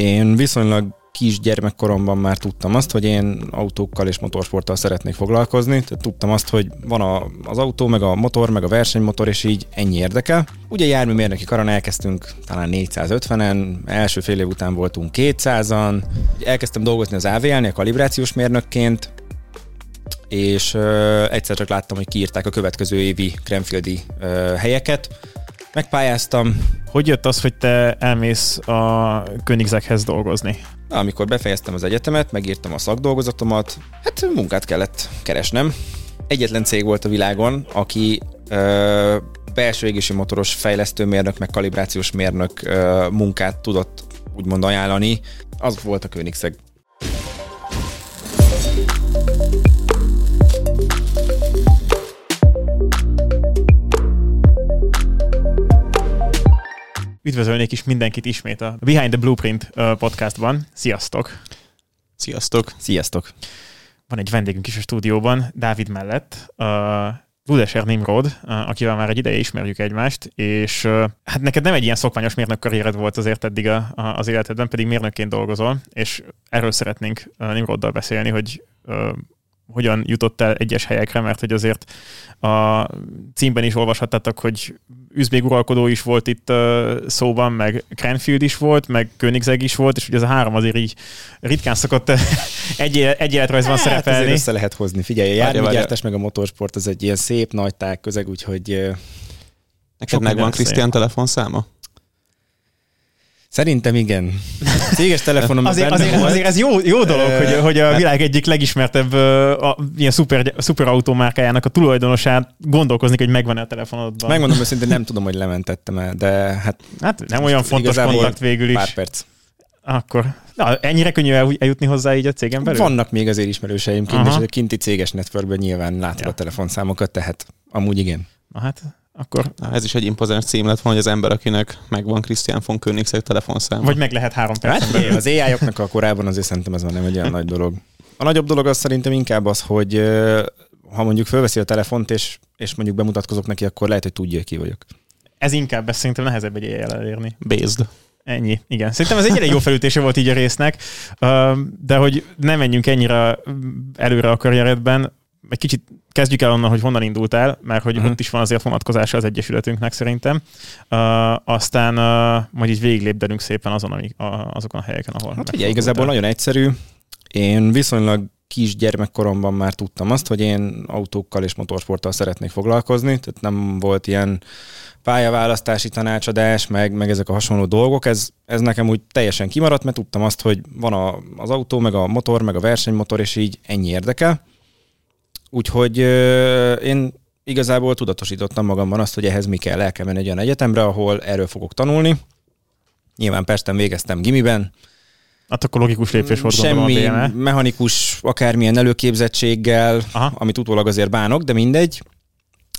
Én viszonylag kis gyermekkoromban már tudtam azt, hogy én autókkal és motorsporttal szeretnék foglalkozni. Tehát tudtam azt, hogy van a, az autó, meg a motor, meg a versenymotor, és így ennyi érdekel. Ugye járműmérnöki karon elkezdtünk talán 450-en, első fél év után voltunk 200-an. Elkezdtem dolgozni az AVL-nél kalibrációs mérnökként, és uh, egyszer csak láttam, hogy kiírták a következő évi Krenfieldi uh, helyeket. Megpályáztam. Hogy jött az, hogy te elmész a Königzeghez dolgozni? Amikor befejeztem az egyetemet, megírtam a szakdolgozatomat, hát munkát kellett keresnem. Egyetlen cég volt a világon, aki ö, belső égési motoros fejlesztőmérnök, meg kalibrációs mérnök ö, munkát tudott úgymond ajánlani. Az volt a Königszeg. Üdvözölnék is mindenkit ismét a Behind the Blueprint podcastban. Sziasztok! Sziasztok! Sziasztok! Van egy vendégünk is a stúdióban, Dávid mellett, uh, Ludeser Nimrod, uh, akivel már egy ideje ismerjük egymást, és uh, hát neked nem egy ilyen szokványos mérnök karriered volt azért eddig a, a, az életedben, pedig mérnökként dolgozol, és erről szeretnénk uh, Nimroddal beszélni, hogy hogyan jutott el egyes helyekre, mert hogy azért a címben is olvashattatok, hogy üzbég uralkodó is volt itt uh, szóban, meg Cranfield is volt, meg Königzeg is volt, és ugye ez a három azért így ritkán szokott egy, egy életrajzban hát, szerepelni. össze lehet hozni. Figyelj, a járműgyártás meg a motorsport az egy ilyen szép nagy tág közeg, úgyhogy... Neked megvan Krisztián telefonszáma? Szerintem igen. A céges telefonom azért, azért, volt. azért ez jó, jó dolog, hogy, hogy a világ egyik legismertebb a, ilyen szuper, szuperautómárkájának a tulajdonosát gondolkozni, hogy megvan-e a telefonodban. Megmondom őszintén, nem tudom, hogy lementettem el, de hát... Hát nem olyan fontos kontakt végül is. Pár perc. Akkor na, ennyire könnyű eljutni hozzá így a cégen belül? Vannak még azért ismerőseim kint, Aha. és a kinti céges networkben nyilván látok ja. a telefonszámokat, tehát amúgy igen. Na hát akkor... Na, ez is egy impozáns cím lett volna, hogy az ember, akinek megvan Christian von Koenigsegg telefonszáma. Vagy meg lehet három perc. Hát, az ai a korában azért szerintem ez már nem egy olyan nagy dolog. A nagyobb dolog az szerintem inkább az, hogy ha mondjuk fölveszi a telefont, és, és mondjuk bemutatkozok neki, akkor lehet, hogy tudja, ki vagyok. Ez inkább, ez szerintem nehezebb egy AI elérni. Based. Ennyi, igen. Szerintem ez egy elég jó felütése volt így a résznek, de hogy nem menjünk ennyire előre a karrieredben, egy kicsit kezdjük el onnan, hogy honnan indultál, mert hogy uh-huh. ott is van azért vonatkozása az Egyesületünknek szerintem. Uh, aztán uh, majd így végiglépdelünk szépen azon, amik, a, azokon a helyeken, ahol Hát ugye igazából nagyon egyszerű. Én viszonylag kis gyermekkoromban már tudtam azt, hogy én autókkal és motorsporttal szeretnék foglalkozni, tehát nem volt ilyen pályaválasztási tanácsadás, meg, meg ezek a hasonló dolgok, ez, ez nekem úgy teljesen kimaradt, mert tudtam azt, hogy van a, az autó, meg a motor, meg a versenymotor, és így ennyi érdekel. Úgyhogy én igazából tudatosítottam magamban azt, hogy ehhez mi kell, el kell menni egy olyan egyetemre, ahol erről fogok tanulni. Nyilván Pesten végeztem gimiben. Hát akkor logikus lépés volt Semmi a mechanikus, akármilyen előképzettséggel, Aha. amit utólag azért bánok, de mindegy.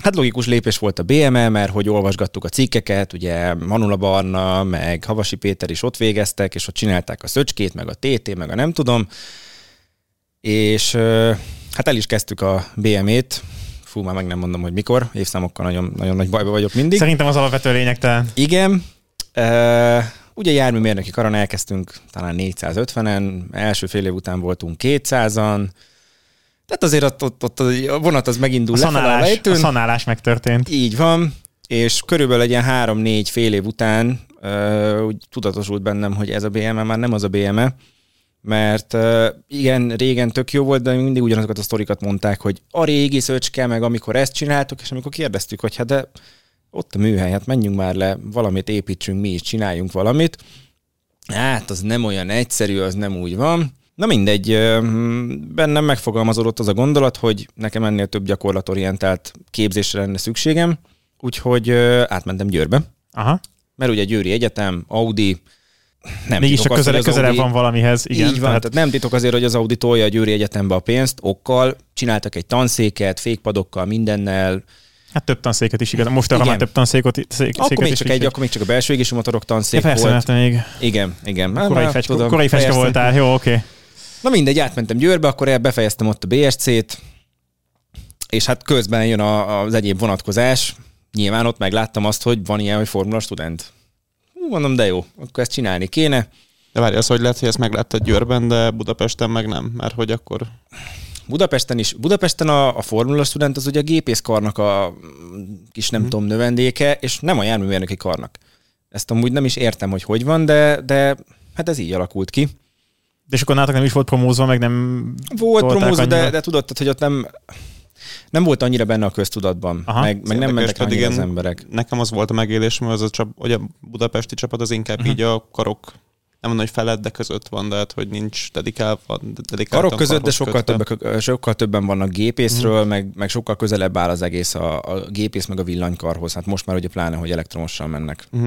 Hát logikus lépés volt a BME, mert hogy olvasgattuk a cikkeket, ugye Manula Barna, meg Havasi Péter is ott végeztek, és ott csinálták a szöcskét, meg a TT, meg a nem tudom. És Hát el is kezdtük a BM-ét, fú, már meg nem mondom, hogy mikor, évszámokkal nagyon, nagyon nagy bajba vagyok mindig. Szerintem az alapvető lényegtelen. Igen. Uh, ugye járműmérnöki karon elkezdtünk talán 450-en, első fél év után voltunk 200-an, tehát azért ott, ott, ott a vonat az megindul a szanálás, a, a szanálás megtörtént. Így van, és körülbelül egy ilyen három-négy fél év után uh, úgy tudatosult bennem, hogy ez a BME már nem az a BME, mert uh, igen, régen tök jó volt, de mindig ugyanazokat a sztorikat mondták, hogy a régi szöcske, meg amikor ezt csináltuk, és amikor kérdeztük, hogy hát de ott a műhely, hát menjünk már le, valamit építsünk mi is, csináljunk valamit. Hát az nem olyan egyszerű, az nem úgy van. Na mindegy, bennem megfogalmazódott az a gondolat, hogy nekem ennél több gyakorlatorientált képzésre lenne szükségem, úgyhogy átmentem Győrbe. Aha. Mert ugye Győri Egyetem, Audi, nem Mégis csak közele, közelebb Audi... van valamihez. Igen, így van, tehát... tehát nem titok azért, hogy az Audi tolja a Győri Egyetembe a pénzt, okkal, csináltak egy tanszéket, fékpadokkal, mindennel, Hát több tanszéket is igaz. Most arra már több tanszékot szék, akkor még csak egy, akkor még csak a belső égésű motorok tanszék ja, persze, volt. még. Igen, igen. Már, korai, fegy, tudom, korai fecske voltál, jó, oké. Okay. Na mindegy, átmentem Győrbe, akkor befejeztem ott a BSC-t, és hát közben jön a, az egyéb vonatkozás. Nyilván ott megláttam azt, hogy van ilyen, hogy formula student mondom, de jó, akkor ezt csinálni kéne. De várj, az, hogy lehet, hogy ezt megláttad Győrben, de Budapesten meg nem, mert hogy akkor... Budapesten is. Budapesten a, a Formula Student az ugye a gépészkarnak a kis nem Mhm. tudom növendéke, és nem a járműmérnöki karnak. Ezt amúgy nem is értem, hogy hogy van, de, de hát ez így alakult ki. De és akkor nálatok nem is volt promózva, meg nem... Volt promózó, de, de tudod, tehát, hogy ott nem, nem volt annyira benne a köztudatban, Aha. meg, meg nem mentek pedig annyira az én- emberek. Nekem az volt a megélésem, hogy az a, csap, hogy a budapesti csapat az inkább Mhm. így a karok, nem mondom, hogy felett, de között van, de hát, hogy nincs dedikálva. Karok között, de sokkal, többek, sokkal többen vannak gépészről, Mhm. meg, meg sokkal közelebb áll az egész a, a gépész meg a villanykarhoz. Hát most már ugye pláne, hogy elektromossal mennek. Mhm.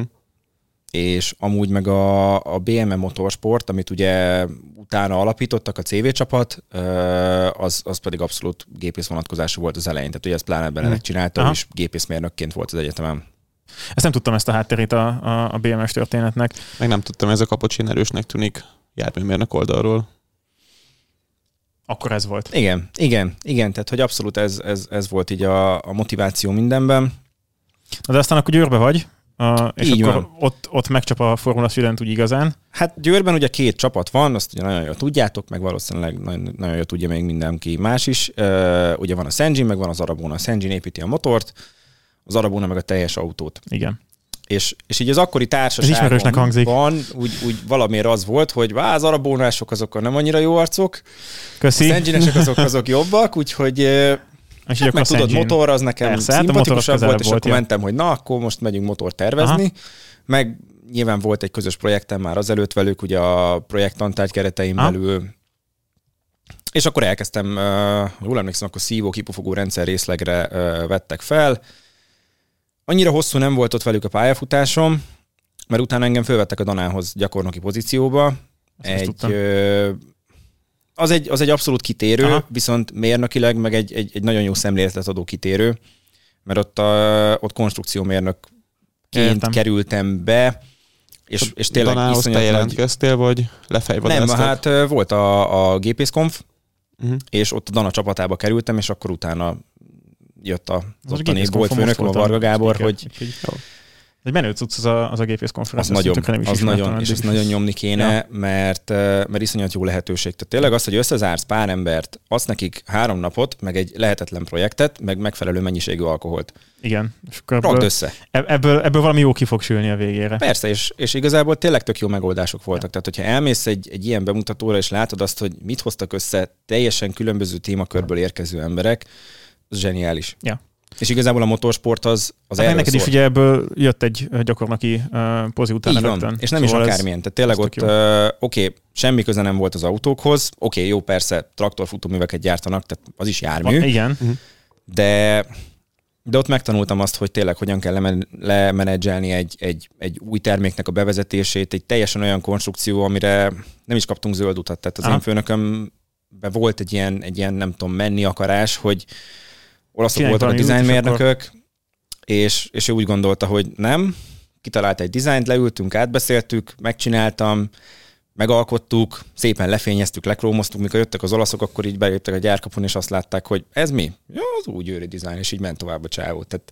És amúgy meg a, a BMW Motorsport, amit ugye utána alapítottak a CV csapat, az, az pedig abszolút gépész vonatkozású volt az elején. Tehát ugye ezt pláne Benedek csinálta, Aha. és gépészmérnökként volt az egyetemen. Ezt nem tudtam ezt a hátterét a, a, a BMS történetnek. Meg nem tudtam, ez a kapocsin erősnek tűnik járműmérnök oldalról. Akkor ez volt. Igen, igen, igen, tehát hogy abszolút ez, ez, ez volt így a, a motiváció mindenben. Na de aztán akkor Győrbe vagy, uh, és Így akkor van. ott, ott megcsap a Formula Student úgy igazán. Hát Győrben ugye két csapat van, azt ugye nagyon jól tudjátok, meg valószínűleg nagyon, nagyon jól tudja még mindenki más is. Uh, ugye van a Senjin, meg van az Arabona. A Senjin építi a motort, az Arabona meg a teljes autót. Igen. És, és így az akkori társaságban van, úgy, úgy valamiért az volt, hogy vá, az arabónások azok nem annyira jó arcok, a Köszi. Senjinesek azok, azok jobbak, úgyhogy és hát meg tudod, Senjin. motor az nekem Persze, hát a szimpatikusabb volt, és volt, akkor ja. mentem, hogy na, akkor most megyünk motor tervezni, meg nyilván volt egy közös projektem már azelőtt velük, ugye a projektantárgy keretein Aha. belül, és akkor elkezdtem, uh, jól emlékszem, akkor szívó kipufogó rendszer részlegre uh, vettek fel. Annyira hosszú nem volt ott velük a pályafutásom, mert utána engem fölvettek a Danához gyakornoki pozícióba. Ezt Egy, az, egy, az egy abszolút kitérő, Aha. Viszont mérnökileg meg egy, egy, egy nagyon jó szemléletet adó kitérő, mert ott, a, ott konstrukciómérnökként Értem. kerültem be, és, és tényleg Danához te iszonyat nagy... jelentkeztél, vagy Nem, lefejvadásztak? hát volt a, a gépészkonf, Uh-huh. és ott a Dana csapatába kerültem, és akkor utána jött a, az ottani volt főnököm, a. Varga Gábor, hogy Jó. Egy menő cucc az a, az a gépész az konferencia. nagyon, tökre nem is az nagyon, és ezt nagyon nyomni kéne, ja. mert, mert iszonyat jó lehetőség. Tehát tényleg az, hogy összezársz pár embert, azt nekik három napot, meg egy lehetetlen projektet, meg megfelelő mennyiségű alkoholt. Igen. És akkor ebből, össze. ebből, ebből valami jó ki fog sülni a végére. Persze, és, és igazából tényleg tök jó megoldások voltak. Tehát, hogyha elmész egy, egy ilyen bemutatóra, és látod azt, hogy mit hoztak össze teljesen különböző témakörből érkező emberek, az zseniális. Ja. És igazából a motorsport az, az Hát erről neked is szól. ugye ebből jött egy gyakornoki uh, pozi utána Így van, rögtön. és nem is Szóval ez- akármilyen. Tehát tényleg ott, uh, oké, okay, semmi köze nem volt az autókhoz, oké, okay, jó, persze, traktorfutóműveket gyártanak, tehát az is jármű, Van, igen. de de ott megtanultam azt, hogy tényleg hogyan kell lemen- lemenedzselni egy, egy, egy új terméknek a bevezetését, egy teljesen olyan konstrukció, amire nem is kaptunk zöld utat. Tehát az Aha. én főnökömben volt egy ilyen, egy ilyen, nem tudom, menni akarás, hogy olaszok voltak a és dizájnmérnökök, és, és ő úgy gondolta, hogy nem, kitalált egy dizájnt, leültünk, átbeszéltük, megcsináltam, megalkottuk, szépen lefényeztük, lekrómoztuk, mikor jöttek az olaszok, akkor így beléptek a gyárkapun, és azt látták, hogy ez mi? Ja, az új győri dizájn, és így ment tovább a csávó. Tehát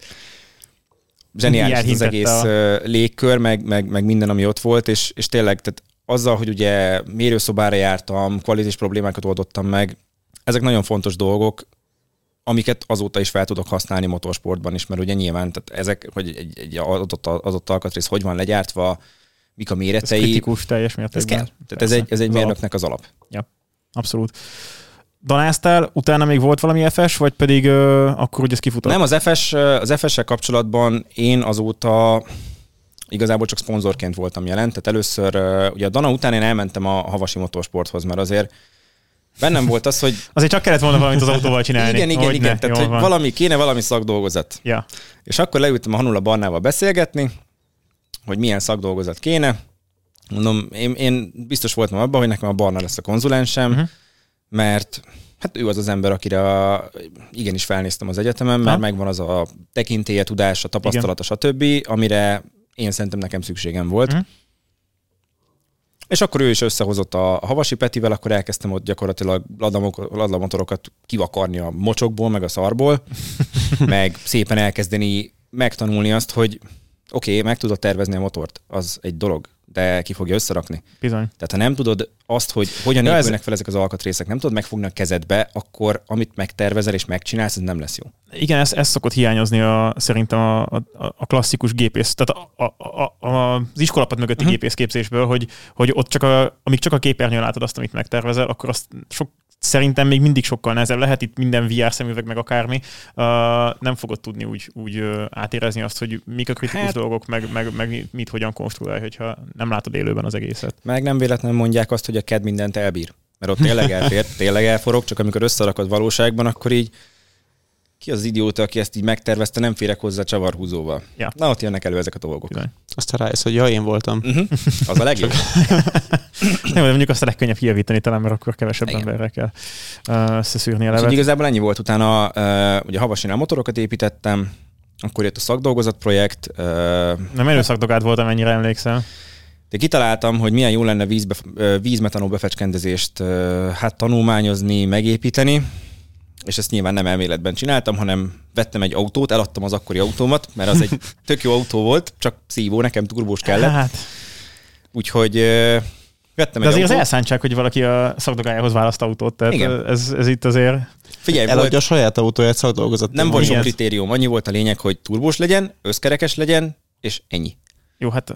zseniális az egész a... légkör, meg, meg, meg, minden, ami ott volt, és, és tényleg, tehát azzal, hogy ugye mérőszobára jártam, kvalitás problémákat oldottam meg, ezek nagyon fontos dolgok, amiket azóta is fel tudok használni motorsportban is, mert ugye nyilván tehát ezek, hogy egy, egy adott, adott alkatrész hogy van legyártva, mik a Ez méretei, kritikus teljes ez mértékben. kell. Tehát ez egy, ez egy Az alap. mérnöknek az alap. Abszolút. Danáztál, utána még volt valami FS, vagy pedig ö, akkor ugye ez kifutott? Nem, az FS, az FS-sel kapcsolatban én azóta igazából csak szponzorként voltam jelen. Tehát először, ugye a Dana után én elmentem a Havasi Motorsporthoz, mert azért bennem volt az, hogy Azért csak kellett volna valamit az autóval csinálni. igen, igen, Hogy igen, ne, tehát hogy van. valami, kéne valami szakdolgozat. Ja. És akkor leültem a Hanula Barnával beszélgetni, hogy milyen szakdolgozat kéne. Mondom, én, én biztos voltam abban, hogy nekem a Barna lesz a konzulensem, uh-huh. mert hát ő az az ember, akire a, igenis felnéztem az egyetemen, mert Aha. megvan az a tekintélye, tudása, tapasztalata, stb., amire én szerintem nekem szükségem volt. Uh-huh. És akkor ő is összehozott a Havasi Petivel, akkor elkezdtem ott gyakorlatilag ladlamotorokat kivakarni a mocsokból, meg a szarból, meg szépen elkezdeni megtanulni azt, hogy oké, okay, meg tudod tervezni a motort, az egy dolog, de ki fogja összerakni. Bizony. Tehát ha nem tudod azt, hogy hogyan Ja, ez- épülnek fel ezek az alkatrészek, nem tudod megfogni a kezedbe, akkor amit megtervezel és megcsinálsz, ez nem lesz jó. Igen, ez, ez szokott hiányozni a, szerintem a, a, a klasszikus gépész, tehát a, a, a, a, az iskolapad mögötti uh-huh. gépészképzésből, hogy, hogy ott csak a, amíg csak a képernyőn látod azt, amit megtervezel, akkor azt sok, szerintem még mindig sokkal nehezebb lehet, itt minden VR szemüveg meg akármi, uh, nem fogod tudni úgy, úgy uh, átérezni azt, hogy mik a kritikus Hát- dolgok, meg, meg, meg mit hogyan konstruálj, hogyha nem látod élőben az egészet. Meg nem véletlenül mondják azt, hogy a KED mindent elbír. Mert ott tényleg elfér, tényleg elforog, csak amikor összerakod valóságban, akkor így ki az idióta, aki ezt így megtervezte, nem férek hozzá csavarhúzóval. Ja. Na, ott jönnek elő ezek a dolgok. Bizony. Aztán rájössz, hogy ja, én voltam. Uh-huh. Az a legjobb. Nem, mondjuk azt a legkönnyebb kijavítani talán, mert akkor kevesebb Igen. emberre kell uh, összeszűrni a Úgyhogy levet. igazából ennyi volt. Utána uh, ugye Havasinál motorokat építettem, akkor jött a szakdolgozat projekt, uh, Nem erőszakdogád volt, amennyire emlékszem. de kitaláltam, hogy milyen jó lenne vízbe, ö, vízmetanol befecskendezést hát tanulmányozni, megépíteni, és ezt nyilván nem elméletben csináltam, hanem vettem egy autót, eladtam az akkori autómat, mert az egy tök jó autó volt, csak szívó, nekem turbós kellett, Hát, úgyhogy vettem de egy azért az autót. elszántság, hogy valaki a szakdogájához választ autót, tehát Igen. ez, ez itt azért... Figyelj, Eladja volt, a saját autóját szakdolgozat. nem volt sok kritérium, annyi volt a lényeg, hogy turbós legyen, összkerekes legyen, és ennyi. Jó, hát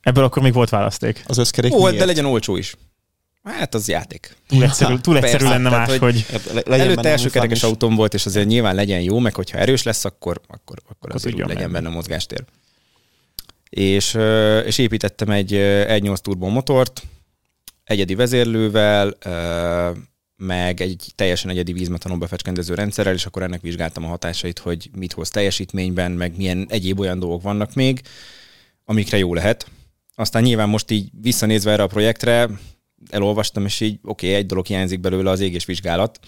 ebből akkor még volt választék. Az összkerék Volt, miért? de legyen olcsó is. Hát az játék. Túl egyszerű, túl Persze, egyszerű lenne tehát, más, hogy- hogy... Le- Előtte első kerekes autóm volt, és azért nyilván legyen jó, meg hogyha erős lesz, akkor, akkor, akkor azért úgy legyen benne mozgástér. És, és építettem egy ö, 1.8 turbo motort, egyedi vezérlővel, meg egy teljesen egyedi vízmetanol befecskendező rendszerrel, és akkor ennek vizsgáltam a hatásait, hogy mit hoz teljesítményben, meg milyen egyéb olyan dolgok vannak még, amikre jó lehet. Aztán nyilván most így visszanézve erre a projektre, elolvastam, és így oké, okay, egy dolog hiányzik belőle, az égés vizsgálat,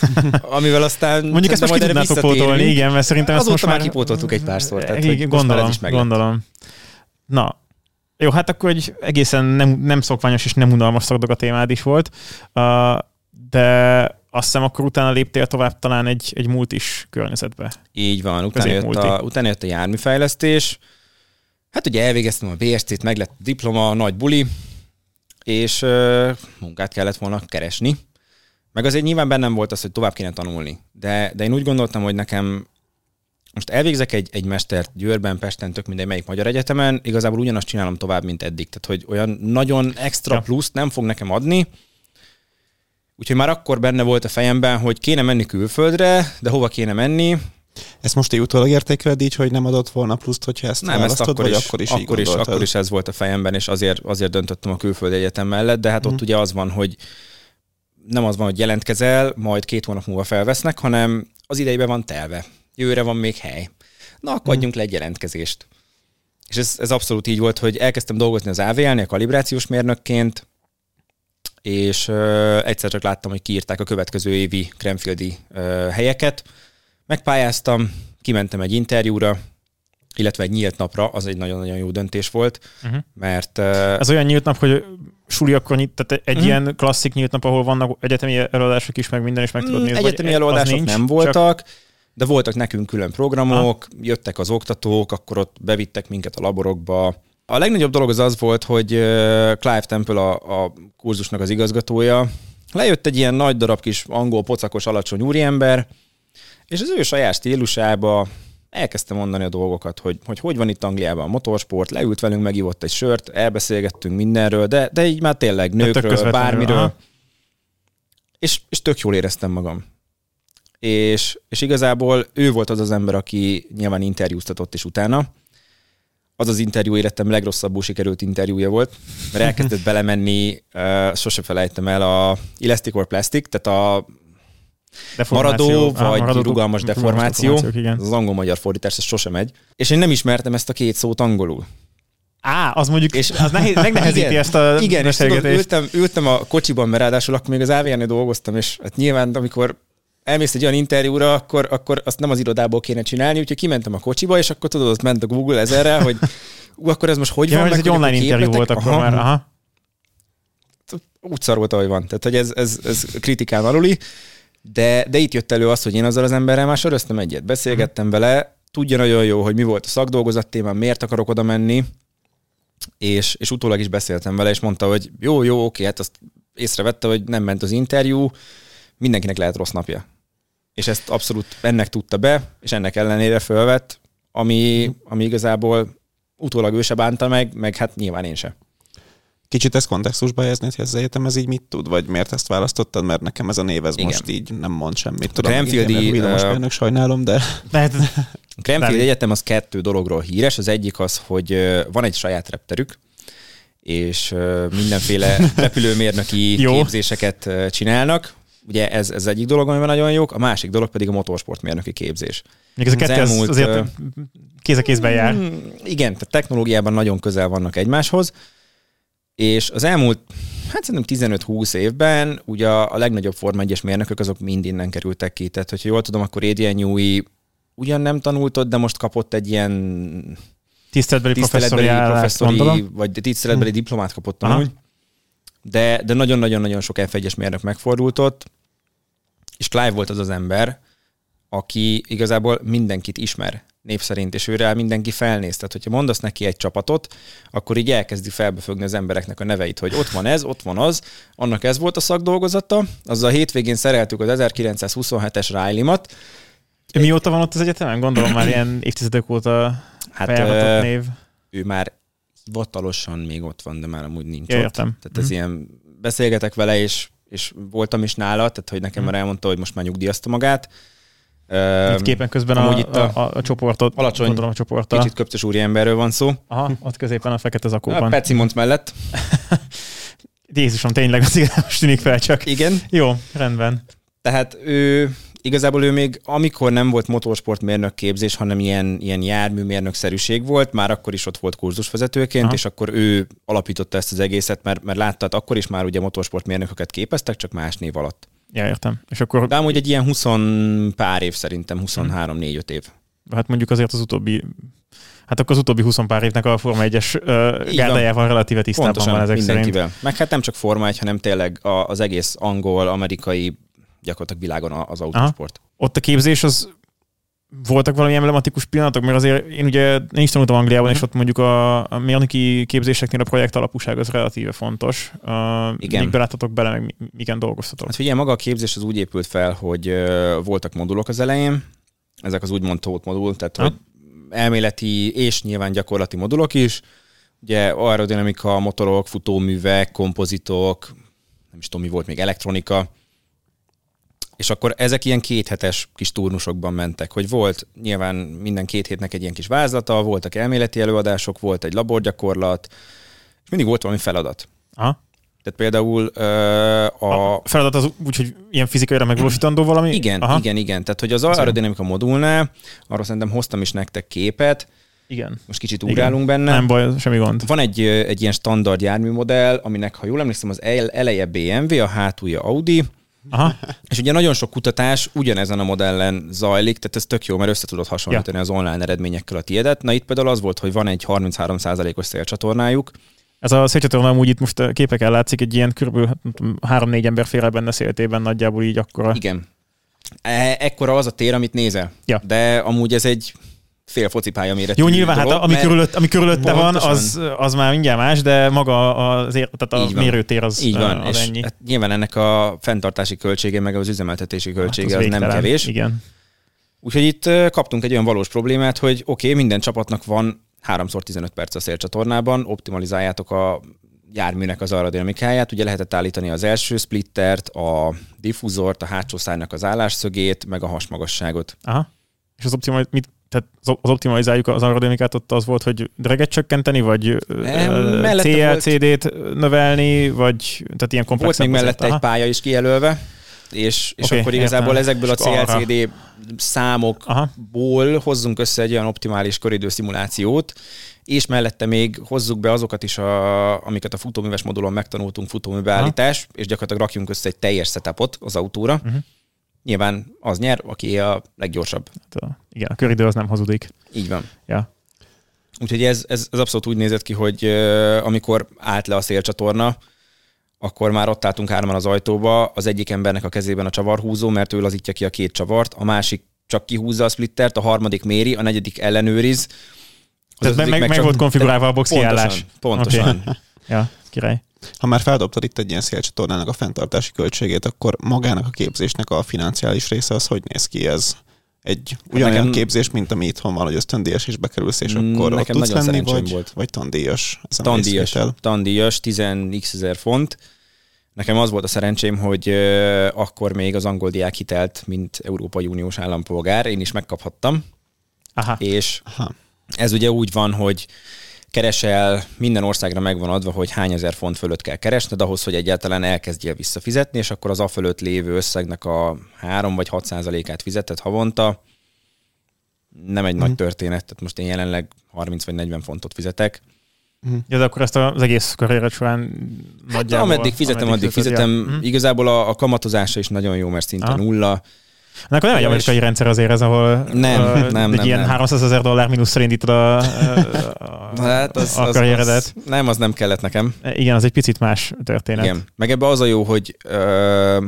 amivel aztán Mondjuk ezt most ki tudnátok pótolni, igen, mert szerintem ezt most már már... kipótoltuk egy párszor, tehát, Igen, gondolom, is meglett. gondolom. Na, jó, hát akkor egy egészen nem, nem szokványos és nem unalmas szakdog a témád is volt, uh, de azt hiszem akkor utána léptél tovább talán egy, egy multis környezetbe. Így van, utána jött, a, utána jött a járműfejlesztés. Hát ugye elvégeztem a BSC-t, meg lett a diploma, nagy buli, és ö, munkát kellett volna keresni. Meg azért nyilván bennem volt az, hogy tovább kéne tanulni. De, de én úgy gondoltam, hogy nekem most elvégzek egy, egy mestert Győrben, Pesten, tök mindegy melyik magyar egyetemen, igazából ugyanazt csinálom tovább, mint eddig. Tehát, hogy olyan nagyon extra Ja. pluszt nem fog nekem adni, Úgyhogy már akkor benne volt a fejemben, hogy kéne menni külföldre, de hova kéne menni, Ezt most így utólag értékeled így, hogy nem adott volna pluszt, hogyha ezt Nem, ezt akkor vagy is, akkor is, akkor, is, akkor is ez volt a fejemben, és azért, azért döntöttem a külföldi egyetem mellett, de hát Mhm. ott ugye az van, hogy nem az van, hogy jelentkezel, majd két hónap múlva felvesznek, hanem az idejében van telve. Jövőre van még hely. Na, akkor Mhm. adjunk le egy jelentkezést. És ez, ez abszolút így volt, hogy elkezdtem dolgozni az AVL-nél kalibrációs mérnökként, és ö, egyszer csak láttam, hogy kiírták a következő évi Krenfieldi ö, helyeket. Megpályáztam, kimentem egy interjúra, illetve egy nyílt napra, az egy nagyon-nagyon jó döntés volt, Uh-huh. mert ö, Ez olyan nyílt nap, hogy suli akkor nyit, tehát egy Mhm. ilyen klasszik nyílt nap, ahol vannak egyetemi előadások is, meg minden is meg tudod Mm, nézni. Egyetemi előadások nincs, nem voltak, de voltak nekünk külön programok, jöttek az oktatók, akkor ott bevittek minket a laborokba. A legnagyobb dolog az az volt, hogy Clive Temple a, a kurzusnak az igazgatója, lejött egy ilyen nagy darab kis angol, pocakos, alacsony úriember, és az ő saját stílusába elkezdte mondani a dolgokat, hogy, hogy hogy van itt Angliában a motorsport, leült velünk, megivott egy sört, elbeszélgettünk mindenről, de, de így már tényleg nőkről, bármiről. aha. És, és tök jól éreztem magam. És, és igazából ő volt az az ember, aki nyilván interjúztatott is utána. Az az interjú életem legrosszabbul sikerült interjúja volt, mert elkezdett belemenni, uh, sose felejtem el, a elastic or plastic, tehát a Deformáció. maradó vagy maradó- rugalmas deformáció, deformációk, Igen. az angol magyar fordítás, ez sose megy. És én nem ismertem ezt a két szót angolul. Á, az mondjuk, És- az nehéz, megnehezíti Igen, ezt a Igen, és tudod, ültem, ültem a kocsiban, mert ráadásul akkor még az AVN-nél dolgoztam, és hát nyilván, amikor elmész egy olyan interjúra, akkor, akkor azt nem az irodából kéne csinálni, úgyhogy kimentem a kocsiba, és akkor tudod, ott ment a Google ezerrel, hogy ú, akkor ez most hogy Ja, van, ez meg egy hogy online interjú volt akkor Aha, már. Aha. Úgy szar volt, ahogy van. Tehát, hogy ez, ez, ez kritikán aluli. De, de itt jött elő az, hogy én azzal az emberrel már söröztem egyet. Beszélgettem vele, tudja nagyon jó, hogy mi volt a szakdolgozat témám, miért akarok oda menni, és, és utólag is beszéltem vele, és mondta, hogy jó, jó, oké, hát azt észrevette, hogy nem ment az interjú, mindenkinek lehet rossz napja. És ezt abszolút ennek tudta be, és ennek ellenére fölvett, ami, ami igazából utólag ő se bánta meg, meg hát nyilván én sem. Kicsit ezt kontextusba helyezni, hogy ez egyetem ez így mit tud, vagy miért ezt választottad, mert nekem ez a név ez Igen. most így nem mond semmit. Tudom, Cranfieldi, igen, villamosmérnök, sajnálom, de Cranfield Nem. Egyetem az kettő dologról híres. Az egyik az, hogy van egy saját repterük, és mindenféle repülőmérnöki Jó. képzéseket csinálnak. Ugye ez, ez egyik dolog, amiben nagyon jók, a másik dolog pedig a motorsportmérnöki képzés. még ez a Az kettő az elmúlt, azért kéz a kézben jár. Mm, igen, tehát technológiában nagyon közel vannak egymáshoz, és az elmúlt, hát szerintem 15-20 évben ugye a, legnagyobb Forma 1-es mérnökök azok mind innen kerültek ki. Tehát, hogyha jól tudom, akkor Adrian Newey ugyan nem tanult ott, de most kapott egy ilyen Tiszteletbeli professzori tiszteletbeli professzori, gondolom. vagy tiszteletbeli diplomát kapott amúgy. De, de nagyon-nagyon-nagyon sok F1-es mérnök megfordult ott, és Clive volt az az ember, aki igazából mindenkit ismer név szerint, és őre mindenki felnéz. Tehát, hogyha mondasz neki egy csapatot, akkor így elkezdi felbefögni az embereknek a neveit, hogy ott van ez, ott van az, annak ez volt a szakdolgozata, azzal a hétvégén szereltük az 1927-es Riley-mat. Mióta van ott az egyetemen? Gondolom már ilyen évtizedek óta Hát név. ő már hivatalosan még ott van, de már amúgy nincs Ja, ott. értem. Tehát ez Mhm. ilyen, beszélgetek vele, és, és voltam is nála, tehát hogy nekem Mhm. már elmondta, hogy most már nyugdíjazta magát. Itt képen közben a, itt a, a- a, a csoportot, alacsony, gondolom a csoporttal. Kicsit köpces úri emberről van szó. Aha, ott középen a fekete A zakóban. Pet Simons mellett. Jézusom, tényleg az igen, most tűnik fel csak. Igen. Jó, rendben. Tehát ő igazából ő még amikor nem volt motorsportmérnök képzés, hanem ilyen, ilyen járműmérnökszerűség volt, már akkor is ott volt kurzusvezetőként, Aha. és akkor ő alapította ezt az egészet, mert, mert látta, hát akkor is már ugye motorsportmérnököket képeztek, csak más név alatt. Ja, értem. És akkor De amúgy egy ilyen 20 pár év szerintem, 23-4-5 év. hát mondjuk azért az utóbbi Hát akkor az utóbbi 20 pár évnek a Forma 1-es uh, Így gárdájával relatíve tisztában Pontosan, van ezek szerint. mindenkivel. Meg hát nem csak Forma 1, hanem tényleg a, az egész angol, amerikai, gyakorlatilag világon az autósport. Ott a képzés az voltak valami emblematikus pillanatok, mert azért én ugye én is tanultam Angliában, Mhm. és ott mondjuk a, a mérnöki képzéseknél a projekt alapúság az relatíve fontos. Uh, Igen. Még beláttatok bele, meg miken dolgoztatok. Hát figyelj, maga a képzés az úgy épült fel, hogy ö, voltak modulok az elején, ezek az úgymond tót modul, tehát Ha. hogy elméleti és nyilván gyakorlati modulok is. Ugye aerodinamika, motorok, futóművek, kompozitok, nem is tudom mi volt még, elektronika, és akkor ezek ilyen kéthetes kis turnusokban mentek, hogy volt nyilván minden két hétnek egy ilyen kis vázlata, voltak elméleti előadások, volt egy laborgyakorlat, és mindig volt valami feladat. Aha. Tehát például ö, a, A feladat az úgy, hogy ilyen fizikailag megvalósítandó valami? igen, Aha. igen, igen. Tehát, hogy az aerodinamika modulnál, arról szerintem hoztam is nektek képet, igen. most kicsit Igen. ugrálunk benne. Nem baj, semmi gond. Van egy, egy ilyen standard járműmodell, aminek, ha jól emlékszem, az el- eleje BMW, a hátulja Audi, Aha. és ugye nagyon sok kutatás ugyanezen a modellen zajlik, tehát ez tök jó, mert össze tudod hasonlítani ja. az online eredményekkel a tiédet. Na itt például az volt, hogy van egy 33%-os szélcsatornájuk, Ez a szélcsatorna amúgy itt most a képeken látszik, egy ilyen kb. hát, nem tudom, három-négy ember fél el benne széltében nagyjából így akkora. Igen. E- ekkora az a tér, amit nézel. Ja. De amúgy ez egy fél focipálya méretű Jó, nyilván, hát dolog, ami, mert- körülött, ami körülötte van, az, az már mindjárt más, de maga az, ér, tehát a mérőtér az, Így van, az és ennyi. hát nyilván ennek a fenntartási költsége, meg az üzemeltetési költsége Hát az, nem végtelen. kevés. Igen. Úgyhogy itt kaptunk egy olyan valós problémát, hogy oké, okay, minden csapatnak van 3x15 perc a szélcsatornában, optimalizáljátok a járműnek az aerodinamikáját, ugye lehetett állítani az első splittert, a diffúzort, a hátsó szárnak az állásszögét, meg a hasmagasságot. Aha. És az optimaliz, mit, tehát az optimalizáljuk az aerodinamikát ott az volt, hogy dreget csökkenteni, vagy CLCD-t növelni, vagy tehát ilyen Volt komplex. még mellette egy pálya is kijelölve, és, és Oké, akkor igazából értem. ezekből a arra. CLCD számokból hozzunk össze egy olyan optimális koridő szimulációt, és mellette még hozzuk be azokat is, a, amiket a futóműves modulon megtanultunk futóműbeállítás, és gyakorlatilag rakjunk össze egy teljes setupot az autóra. Uh-huh. Nyilván az nyer, aki a leggyorsabb. Hát, a- igen, a köridő az nem hazudik. Így van. Ja. Úgyhogy ez, ez, ez abszolút úgy nézett ki, hogy ö, amikor állt le a szélcsatorna, akkor már ott álltunk hárman az ajtóba, az egyik embernek a kezében a csavarhúzó, mert ő lazítja ki a két csavart, a másik csak kihúzza a splittert, a harmadik méri, a negyedik ellenőriz, Tehát meg, meg, meg volt konfigurálva a box Pontosan, kiállás. pontosan. Oké. Ja, király. Ha már feldobtad itt egy ilyen szélcsatornának a fenntartási költségét, akkor magának a képzésnek a financiális része az hogy néz ki ez? Egy ugyanolyan nekem- képzés, mint ami itthon van, hogy ösztöndíjas is bekerülsz, és Mm, akkor ott nekem tudsz nagyon venni, szerencsém vagy, volt. vagy tandíjas? ezen a Tandíjas, tandíjas, 10x ezer font. Nekem az volt a szerencsém, hogy akkor még az angol diák hitelt, mint Európai Uniós állampolgár, én is megkaphattam, Aha. és Aha. ez ugye úgy van, hogy keresel, minden országra megvan adva, hogy hány ezer font fölött kell keresned ahhoz, hogy egyáltalán elkezdjél visszafizetni, és akkor az a fölött lévő összegnek a 3 vagy 6 százalékát fizeted havonta. Nem egy Mhm. nagy történet, tehát most én jelenleg 30 vagy 40 fontot fizetek. Ja, de akkor ezt az egész karriered során Hát nagyjából... ameddig fizetem, ameddig addig fizeted, fizetem. ja. Mhm. Igazából a, a kamatozása is nagyon jó, mert szinte Aha. nulla. Na, akkor nem egy amerikai és- rendszer azért ez, ahol Nem, ö, nem, egy nem, ilyen nem. 300 ezer dollár mínuszra indítod a, a, Hát az, a az, karrieredet. az, nem, az nem kellett nekem. Igen, az egy picit más történet. Igen. Meg ebbe az a jó, hogy ö,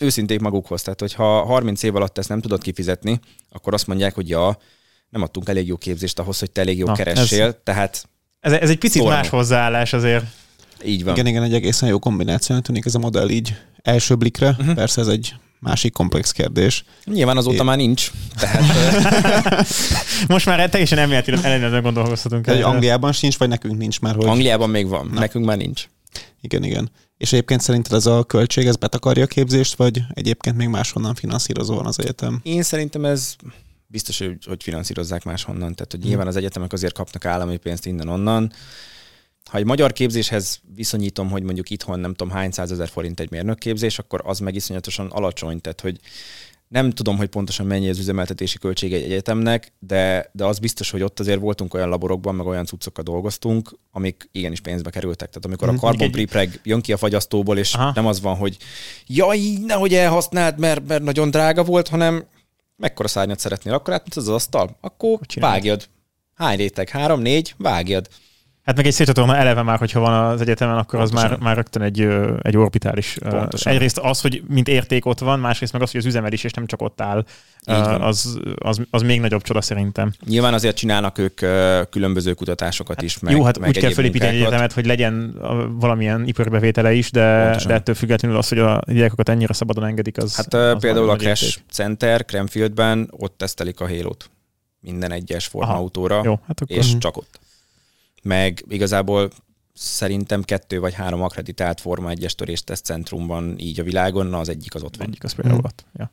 őszinték magukhoz. Tehát, hogyha 30 év alatt ezt nem tudod kifizetni, akkor azt mondják, hogy ja, nem adtunk elég jó képzést ahhoz, hogy te elég jó Na, keressél, tehát Ez, ez egy picit Szorma. más hozzáállás azért. így van. Igen, igen, egy egészen jó kombinációnak tűnik ez a modell így első blikre. Uh-huh. Persze ez egy másik komplex kérdés. Nyilván azóta É- már nincs. Tehát Most már teljesen elméletileg ellenőrzően gondolkozhatunk. Erről. Angliában sincs, vagy nekünk nincs már, hogy... Angliában még van, nekünk már nincs. Igen, igen. És egyébként szerinted ez a költség, ez betakarja a képzést, vagy egyébként még máshonnan finanszírozó van az egyetem? Én szerintem ez biztos, hogy, hogy finanszírozzák máshonnan. Tehát, hogy nyilván az egyetemek azért kapnak állami pénzt innen-onnan. Ha egy magyar képzéshez viszonyítom, hogy mondjuk itthon nem tudom hány százezer forint egy mérnökképzés, akkor az meg iszonyatosan alacsony. Tehát, hogy nem tudom, hogy pontosan mennyi az üzemeltetési költség egy egyetemnek, de, de az biztos, hogy ott azért voltunk olyan laborokban, meg olyan cuccokkal dolgoztunk, amik igenis pénzbe kerültek. Tehát amikor a Mhm. carbon Egy- prepreg jön ki a fagyasztóból, és Aha. nem az van, hogy jaj, nehogy elhasználd, mert, mert nagyon drága volt, hanem mekkora szárnyat szeretnél, akkor át az asztal, akkor vágjad. Hány réteg? Három, négy? Vágjad. Hát meg egy szétcsatorna eleve már, hogyha van az egyetemen, akkor az Pontosan. már, már rögtön egy, egy orbitális. Pontosan. Egyrészt az, hogy mint érték ott van, másrészt meg az, hogy az üzemelés és nem csak ott áll, az, az, az még nagyobb csoda szerintem. Nyilván azért csinálnak ők különböző kutatásokat is, meg, Jó, hát meg úgy kell egyéb felépíteni egy egyetemet, hogy legyen valamilyen iparibevétele is, de, Pontosan. de ettől függetlenül az, hogy a diákokat ennyire szabadon engedik, az Hát az például a Crash érték. Center Cranfieldben ott tesztelik a Halo-t minden egyes formautóra, Jó, hát akkor és Mhm. csak ott. Meg igazából szerintem kettő vagy három akreditált Forma 1-es törésteszt centrum van így a világon, na az egyik az ott van. egyik az például Mhm. ott. Ja.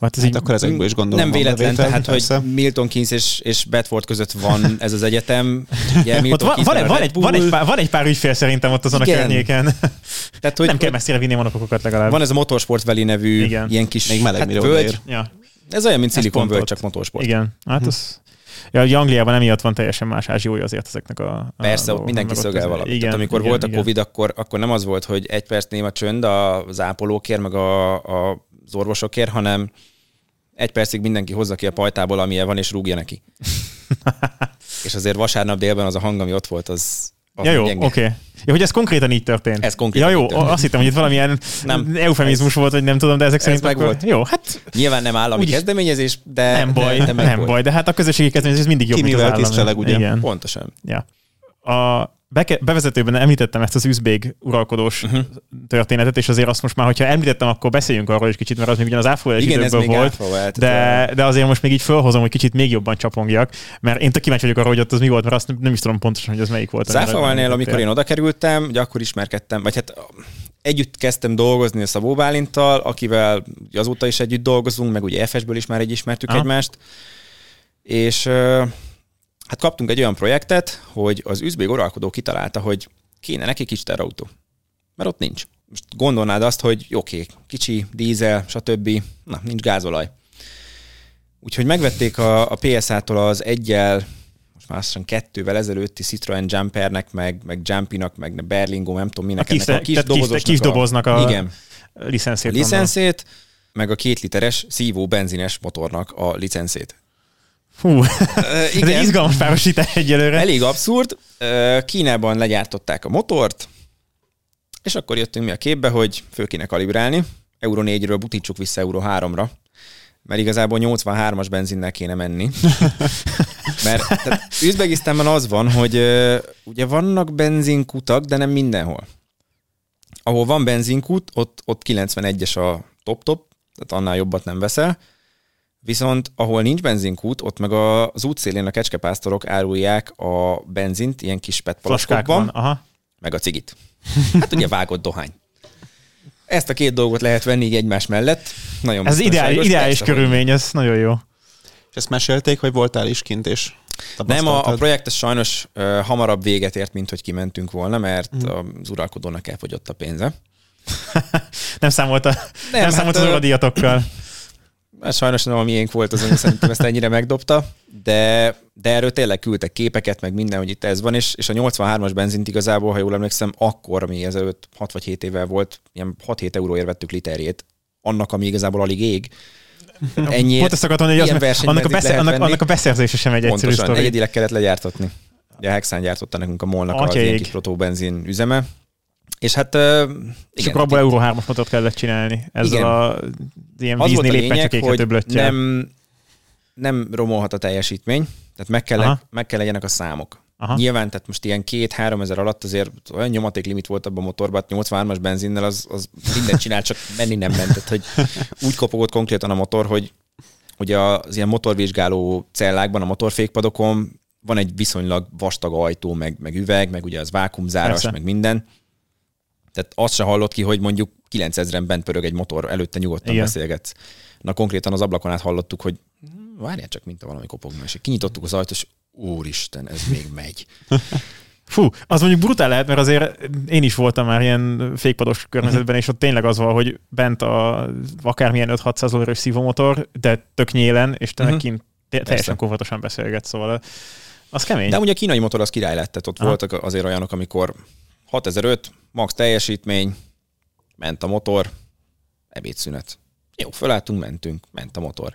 Hát ez Hát így, akkor ezekből is gondolom nem véletlen, bevétel, tehát, persze. hogy Milton Keynes és, és Bedford között van ez az egyetem. Ugye ott Milton van, van, van, egy, van, egy pár, van egy pár ügyfél szerintem ott azon Igen. a környéken. tehát, hogy nem kell messzire vinni monokokokat legalább. Van ez a Motorsport Valley nevű Igen. ilyen kis Még meleg, hát, völgy. Ja, Ez olyan, mint Ez Silicon pont völgy, ott. csak motorsport. igen. Hát Mhm. az... Ja, ugye Angliában emiatt van teljesen más ázsiója azért ezeknek a... a Persze, ott dolgoknak, mindenki ott szögel valamit. Igen, Tehát amikor igen, volt a. Covid, akkor, akkor nem az volt, hogy egy perc néma csönd az ápolókért, meg a, a, az orvosokért, hanem egy percig mindenki hozza ki a pajtából, amilyen van, és rúgja neki. és azért vasárnap délben az a hang, ami ott volt, az, az Ja, jó, oké. Okay. Ja, hogy ez konkrétan így történt. Ez konkrétan Ja, jó, történt. azt hittem, hogy itt valamilyen Nem. eufemizmus volt, hogy nem tudom, de ezek szerint meg volt. Jó, hát Nyilván nem állami Úgyis- kezdeményezés, de nem baj, de, de nem volt. baj, de hát a közösségi kezdeményezés mindig jobb, Ki mint az állami. tiszteleg, ugye? Igen. Pontosan. Ja. A beke, bevezetőben említettem ezt az üzbég uralkodós uh-huh. történetet, és azért azt most már, hogyha említettem, akkor beszéljünk arról is kicsit, mert az még ugyan az ez még volt. volt. De, de azért most még így felhozom, hogy kicsit még jobban csapongjak, mert én tök kíváncsi vagyok arra, hogy ott az mi volt, mert azt nem, nem is tudom pontosan, hogy az melyik volt. Záfalnél, amikor én oda kerültem, ugye akkor ismerkedtem, vagy hát együtt kezdtem dolgozni a Szabó Bálinttal, akivel azóta is együtt dolgozunk, meg ugye FS-ből is már egy ismertük Aha. egymást, és hát kaptunk egy olyan projektet, hogy az üzbég uralkodó kitalálta, hogy kéne neki kis terautó, mert ott nincs. Most gondolnád azt, hogy oké, kicsi, dízel, stb. Na, nincs gázolaj. Úgyhogy megvették a, a PSA-tól az egyel, most már azt hiszem kettővel ezelőtti Citroen Jumpernek, meg, meg Jumpinak, meg Berlingo, nem tudom minek, A kis- ennek a kis tehát kis- dobozosnak kis doboznak a- igen, licenszét. a licenszét, meg a két literes szívó benzines motornak a licenszét. Fú, Ö, ez egy izgalmas párosítás egyelőre. Elég abszurd. Kínában legyártották a motort, és akkor jöttünk mi a képbe, hogy föl kéne kalibrálni. Euro 4-ről butítsuk vissza Euro 3-ra. mert igazából 83-as benzinnel kéne menni. mert tehát Üzbegisztánban az van, hogy uh, ugye vannak benzinkutak, de nem mindenhol. Ahol van benzinkút, ott, ott 91-es a top-top, tehát annál jobbat nem veszel. Viszont ahol nincs benzinkút, ott meg az útszélén a kecskepásztorok árulják a benzint ilyen kis petpalaskokban, aha. meg a cigit. Hát ugye vágott dohány. Ezt a két dolgot lehet venni így egymás mellett. Nagyon Ez ideális, ideális körülmény, ez nagyon jó. És ezt mesélték, hogy voltál is kint, és Nem, a, a projekt az sajnos uh, hamarabb véget ért, mint hogy kimentünk volna, mert Mhm. mm. az uralkodónak elfogyott a pénze. Nem számolt, a, nem, nem hát, számolt az ö, óradíjatokkal. Sajnos nem a miénk volt, azon szerintem ezt ennyire megdobta, de, de erről tényleg küldtek képeket, meg minden, hogy itt ez van, és, és a 83-as benzint igazából, ha jól emlékszem, akkor, ami ezelőtt 6 vagy 7 évvel volt, ilyen 6-7 euróért vettük literjét, annak, ami igazából alig ég. Ennyi. Pont ezt akartam hogy az, annak, a besze, annak, annak a beszerzése sem egy egyszerű Pontosan, sztori. egyedileg kellett legyártatni. Ugye a Hexán gyártotta nekünk a molnak az Atyaig. ilyen kis protobenzin üzeme. És hát uh, És akkor abból Euro 3-as motort kellett csinálni. Ezzel Igen. a ilyen az lépecsekéket hogy öblöttyel. nem, nem romolhat a teljesítmény, tehát meg kell, Aha. meg kell legyenek a számok. Aha. Nyilván, tehát most ilyen két-három ezer alatt azért olyan nyomatéklimit volt abban a motorban, 83-as benzinnel az, az mindent csinált, csak menni nem ment. Tehát, hogy úgy kopogott konkrétan a motor, hogy ugye az ilyen motorvizsgáló cellákban, a motorfékpadokon van egy viszonylag vastag ajtó, meg, meg üveg, meg ugye az vákumzáras, Persze. meg minden. Tehát azt se hallott ki, hogy mondjuk 9000-en bent pörög egy motor, előtte nyugodtan Igen. Beszélgetsz. Na konkrétan az ablakon át hallottuk, hogy "Hm, várjál csak, mint a valami kopogna, és kinyitottuk az ajtót, és úristen, ez még megy. Fú, az mondjuk brutál lehet, mert azért én is voltam már ilyen fékpados környezetben, és ott tényleg az van, hogy bent a akármilyen 5-600 lóerős szívómotor, de tök nyélen, és te meg kint te- teljesen komfortosan beszélgetsz, szóval az kemény. De ugye a kínai motor az király lett, tehát ott Aha. voltak azért olyanok, amikor 6005, max teljesítmény, ment a motor, ebédszünet. Jó, fölálltunk, mentünk, ment a motor.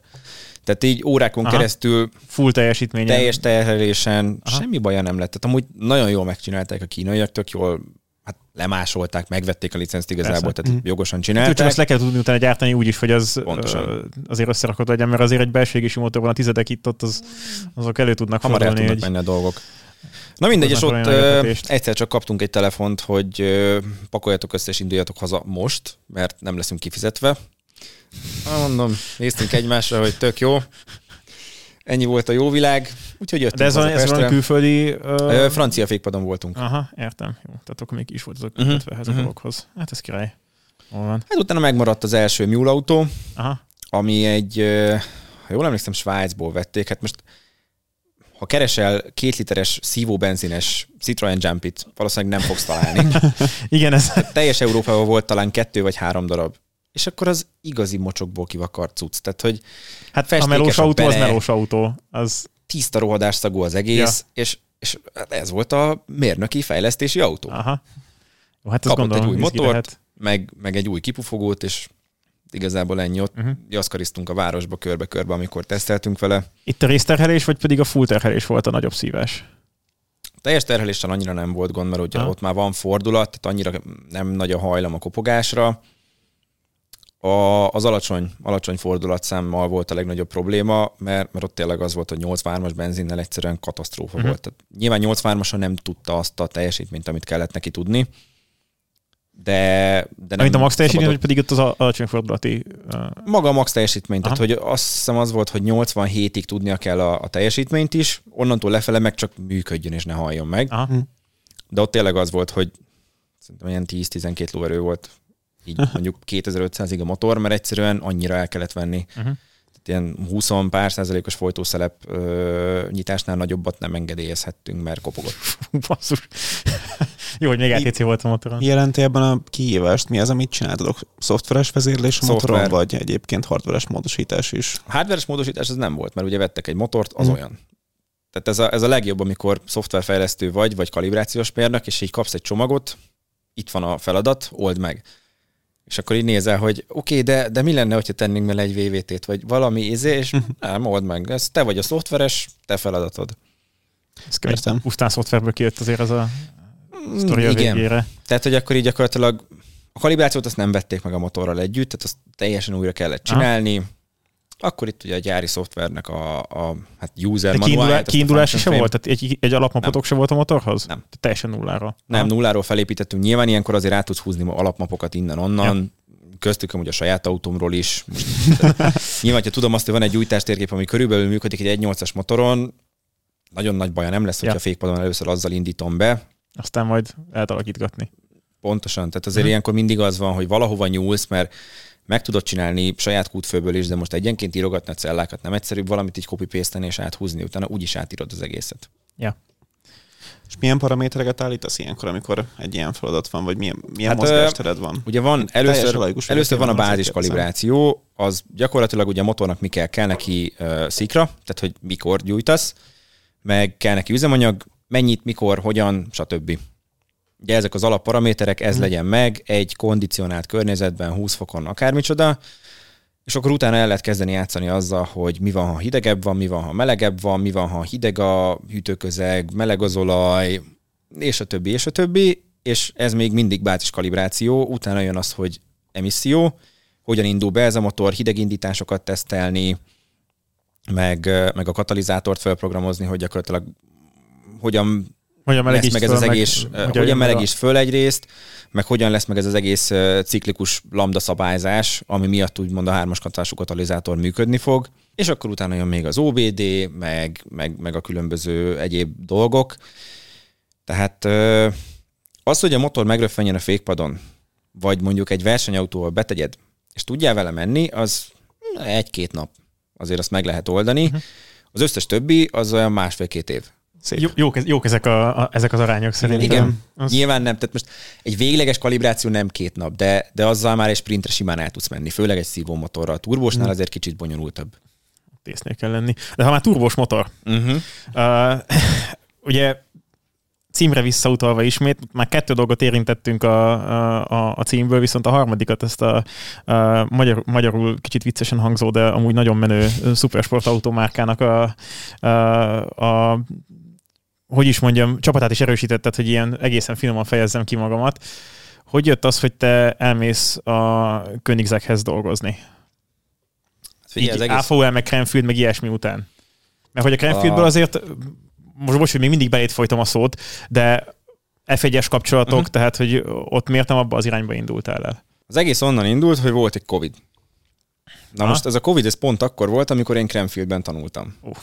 Tehát így órákon Aha. Keresztül Full teljesítmény. teljes terhelésen Aha. semmi baja nem lett. Tehát amúgy nagyon jól megcsinálták a kínaiak, tök jól hát lemásolták, megvették a licenzt igazából, Persze. tehát Mhm. jogosan csak csinálták. azt le kell tudni utána gyártani úgy is, hogy az Pontosan. azért összerakott legyen, mert azért egy belségési motorban a tizedek itt ott az, azok elő tudnak Hamar el fordulni. tudnak Egy, menni a dolgok. Na mindegy, és ott egyszer csak kaptunk egy telefont, hogy pakoljatok össze és induljatok haza most, mert nem leszünk kifizetve. Na, mondom, néztünk egymásra, hogy tök jó. Ennyi volt a jó világ, úgyhogy jöttünk de ez, haza ez Pestre. külföldi... Ö, Francia fékpadon voltunk. Aha, értem. Jó, tehát akkor még is volt azok Mhm, kötve ehhez a dologhoz. Hát ez király. Hol van? Hát utána megmaradt az első mule autó, Aha. ami egy, ha jól emlékszem, Svájcból vették. Hát most, ha keresel két literes szívóbenzines Citroen Jumpit, valószínűleg nem fogsz találni. Igen, ez teljes Európában volt talán kettő vagy három darab. És akkor az igazi mocsokból kivakart cucc. Tehát, hogy hát a melós a autó az bele. melós autó. Az, tiszta rohadás szagú az egész, ja. és, és ez volt a mérnöki fejlesztési autó. aha. Jó, hát Kapott gondolom, egy új motort, lehet. meg, meg egy új kipufogót, és igazából ennyi ott. Uh-huh. Jaszkariztunk a városba körbe-körbe, amikor teszteltünk vele. Itt a részterhelés, vagy pedig a full terhelés volt a nagyobb szívás? Teljes terheléssel annyira nem volt gond, mert ugye Aha. ott már van fordulat, tehát annyira nem nagy a hajlam a kopogásra. A, az alacsony, alacsony fordulatszámmal volt a legnagyobb probléma, mert, mert ott tényleg az volt, hogy 83-as benzinnel egyszerűen katasztrófa Mhm. uh-huh. volt. Tehát nyilván 83-ason nem tudta azt a teljesítményt, amit kellett neki tudni, de, de nem Amit a max teljesítmény, vagy pedig ott az a- alacsony fordulati... Uh, Maga a max teljesítmény, tehát hogy azt hiszem az volt, hogy 87-ig tudnia kell a, a teljesítményt is, onnantól lefele meg csak működjön és ne halljon meg. aha. De ott tényleg az volt, hogy szerintem ilyen 10-12 lóerő volt így mondjuk 2500-ig a motor, mert egyszerűen annyira el kellett venni. Uh-huh. Tehát ilyen 20 pár százalékos folytószelep ö, nyitásnál nagyobbat nem engedélyezhettünk, mert kopogott. Basszus. Jó, hogy még LTC volt a motoron. Jelenti ebben a kihívást? Mi az, amit csináltatok? Szoftveres vezérlés a Szoftver. motoron, vagy egyébként hardveres módosítás is? Hardveres módosítás az nem volt, mert ugye vettek egy motort, az Mhm. olyan. Tehát ez a, ez a legjobb, amikor szoftverfejlesztő vagy, vagy kalibrációs mérnök, és így kapsz egy csomagot, itt van a feladat, old meg. És akkor így nézel, hogy oké, okay, de, de mi lenne, hogyha tennénk bele egy VVT-t, vagy valami izé, és nem, old meg. Ez te vagy a szoftveres, te feladatod. Ez kemény. Értem. Pusztán szoftverből kijött azért az a sztori a Mm, Igen. végére. Tehát, hogy akkor így gyakorlatilag a kalibrációt azt nem vették meg a motorral együtt, tehát azt teljesen újra kellett csinálni. Akkor itt ugye a gyári szoftvernek a, a hát user De kiindulá, kiindulási se frame- volt? Tehát egy, egy alapmapotok se volt a motorhoz? Nem. Tehát teljesen nullára. Nem, Aha. nulláról felépítettünk. Nyilván ilyenkor azért át tudsz húzni alapmapokat innen-onnan. Ja. Köztük amúgy a saját autómról is. Nyilván, ha tudom azt, hogy van egy gyújtástérkép, ami körülbelül működik egy 1.8-as motoron, nagyon nagy baja nem lesz, hogyha Ja. fékpadon először azzal indítom be. Aztán majd lehet alakítgatni. Pontosan. Tehát azért Mhm. ilyenkor mindig az van, hogy valahova nyúlsz, mert meg tudod csinálni saját kútfőből is, de most egyenként írogatni a cellákat nem egyszerűbb valamit így copy paste és áthúzni, utána úgyis átírod az egészet. És milyen paramétereket állítasz ilyenkor, amikor egy ilyen feladat van, vagy milyen, milyen Hát, mozgástered van? Ugye van, először, először van a bázis kalibráció, az gyakorlatilag ugye a motornak mi kell, kell neki uh, szikra, tehát hogy mikor gyújtasz, meg kell neki üzemanyag, mennyit, mikor, hogyan, stb. Ugye ezek az alapparaméterek, ez Mhm. legyen meg egy kondicionált környezetben, 20 fokon, akármicsoda, és akkor utána el lehet kezdeni játszani azzal, hogy mi van, ha hidegebb van, mi van, ha melegebb van, mi van, ha hideg a hűtőközeg, meleg az olaj, és a többi, és a többi, és ez még mindig bázis kalibráció, utána jön az, hogy emisszió, hogyan indul be ez a motor, hidegindításokat tesztelni, meg, meg a katalizátort felprogramozni, hogy gyakorlatilag hogyan Hogyan lesz melegíts meg ez az egész, meg, hogyan, meg a- melegíts föl egyrészt, meg hogyan lesz meg ez az egész ciklikus lambda szabályzás, ami miatt úgymond a hármas katású katalizátor működni fog, és akkor utána jön még az OBD, meg, meg, meg a különböző egyéb dolgok. Tehát az, hogy a motor megröffenjen a fékpadon, vagy mondjuk egy versenyautóval betegyed, és tudjál vele menni, az egy-két nap. Azért azt meg lehet oldani. Mhm. Az összes többi az olyan másfél-két év. Szép. Jó, jók, jók ezek, a, a, ezek az arányok szerintem. Igen. Az, Nyilván nem, tehát most egy végleges kalibráció nem két nap, de, de azzal már egy sprintre simán el tudsz menni, főleg egy szívómotorral. A turbósnál Mm. azért kicsit bonyolultabb. Észnél kell lenni. De ha már turbós motor, Uh-huh. Uh, ugye címre visszautalva ismét, már kettő dolgot érintettünk a, a, a címből, viszont a harmadikat, ezt a, a magyar, magyarul kicsit viccesen hangzó, de amúgy nagyon menő szupersportautó márkának a, a, a hogy is mondjam, csapatát is erősítetted, hogy ilyen egészen finoman fejezzem ki magamat. Hogy jött az, hogy te elmész a Königséghez dolgozni? Figyelj, az Így egész, AVL, meg Cranfield, meg ilyesmi után. Mert hogy a Cranfieldből azért, most bocs, hogy még mindig belét folytam a szót, de F1-es kapcsolatok, uh-huh. tehát hogy ott miért nem abba az irányba indultál el? az egész onnan indult, hogy volt egy Covid. Na Aha. most ez a Covid, ez pont akkor volt, amikor én Cranfieldben tanultam. Uh.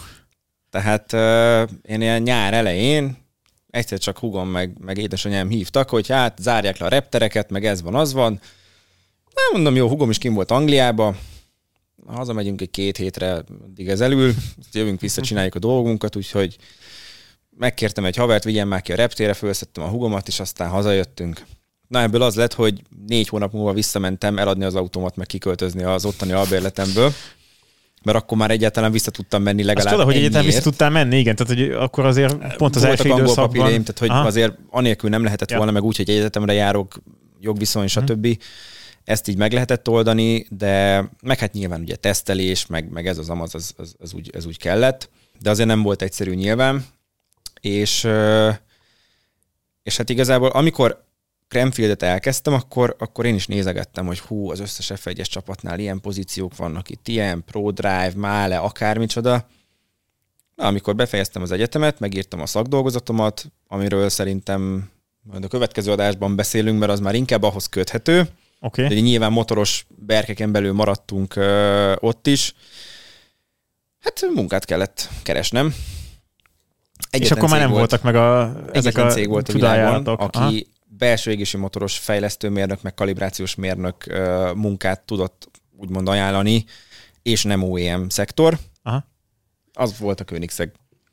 Tehát uh, én ilyen nyár elején egyszer csak hugom meg, meg édesanyám hívtak, hogy hát zárják le a reptereket, meg ez van, az van. Nem mondom, jó, hugom is kim volt Angliába, hazamegyünk egy két hétre, addig ez elül, jövünk vissza, csináljuk a dolgunkat, úgyhogy megkértem egy havert, vigyen már ki a reptére, felszettem a hugomat, és aztán hazajöttünk. Na ebből az lett, hogy négy hónap múlva visszamentem eladni az autómat, meg kiköltözni az ottani albérletemből, mert akkor már egyáltalán vissza tudtam menni Azt legalább tudod, hogy egyáltalán vissza tudtál menni, igen, tehát hogy akkor azért pont az Voltak első időszakban... papírjaim, tehát hogy Aha. azért anélkül nem lehetett Ja. volna, meg úgy, hogy egyetemre járok, jogviszony, stb. Ezt így meg lehetett oldani, de meg hát nyilván ugye tesztelés, meg, meg ez az amaz, az, az, az, úgy, ez úgy kellett, de azért nem volt egyszerű nyilván, és, és hát igazából amikor Cranfieldet elkezdtem, akkor, akkor én is nézegettem, hogy hú, az összes F1-es csapatnál ilyen pozíciók vannak itt, ilyen Pro Drive, Mále, akármicsoda. Na, amikor befejeztem az egyetemet, megírtam a szakdolgozatomat, amiről szerintem majd a következő adásban beszélünk, mert az már inkább ahhoz köthető. Okay. Ugye nyilván motoros berkeken belül maradtunk ö, ott is. Hát munkát kellett keresnem. És Egyetlen akkor már nem volt, voltak meg a, ezek a cég volt a világon, aki Aha. Belső égési motoros fejlesztőmérnök, meg kalibrációs mérnök munkát tudott úgymond ajánlani, és nem OEM szektor. Aha. Az volt a Koenigsegg.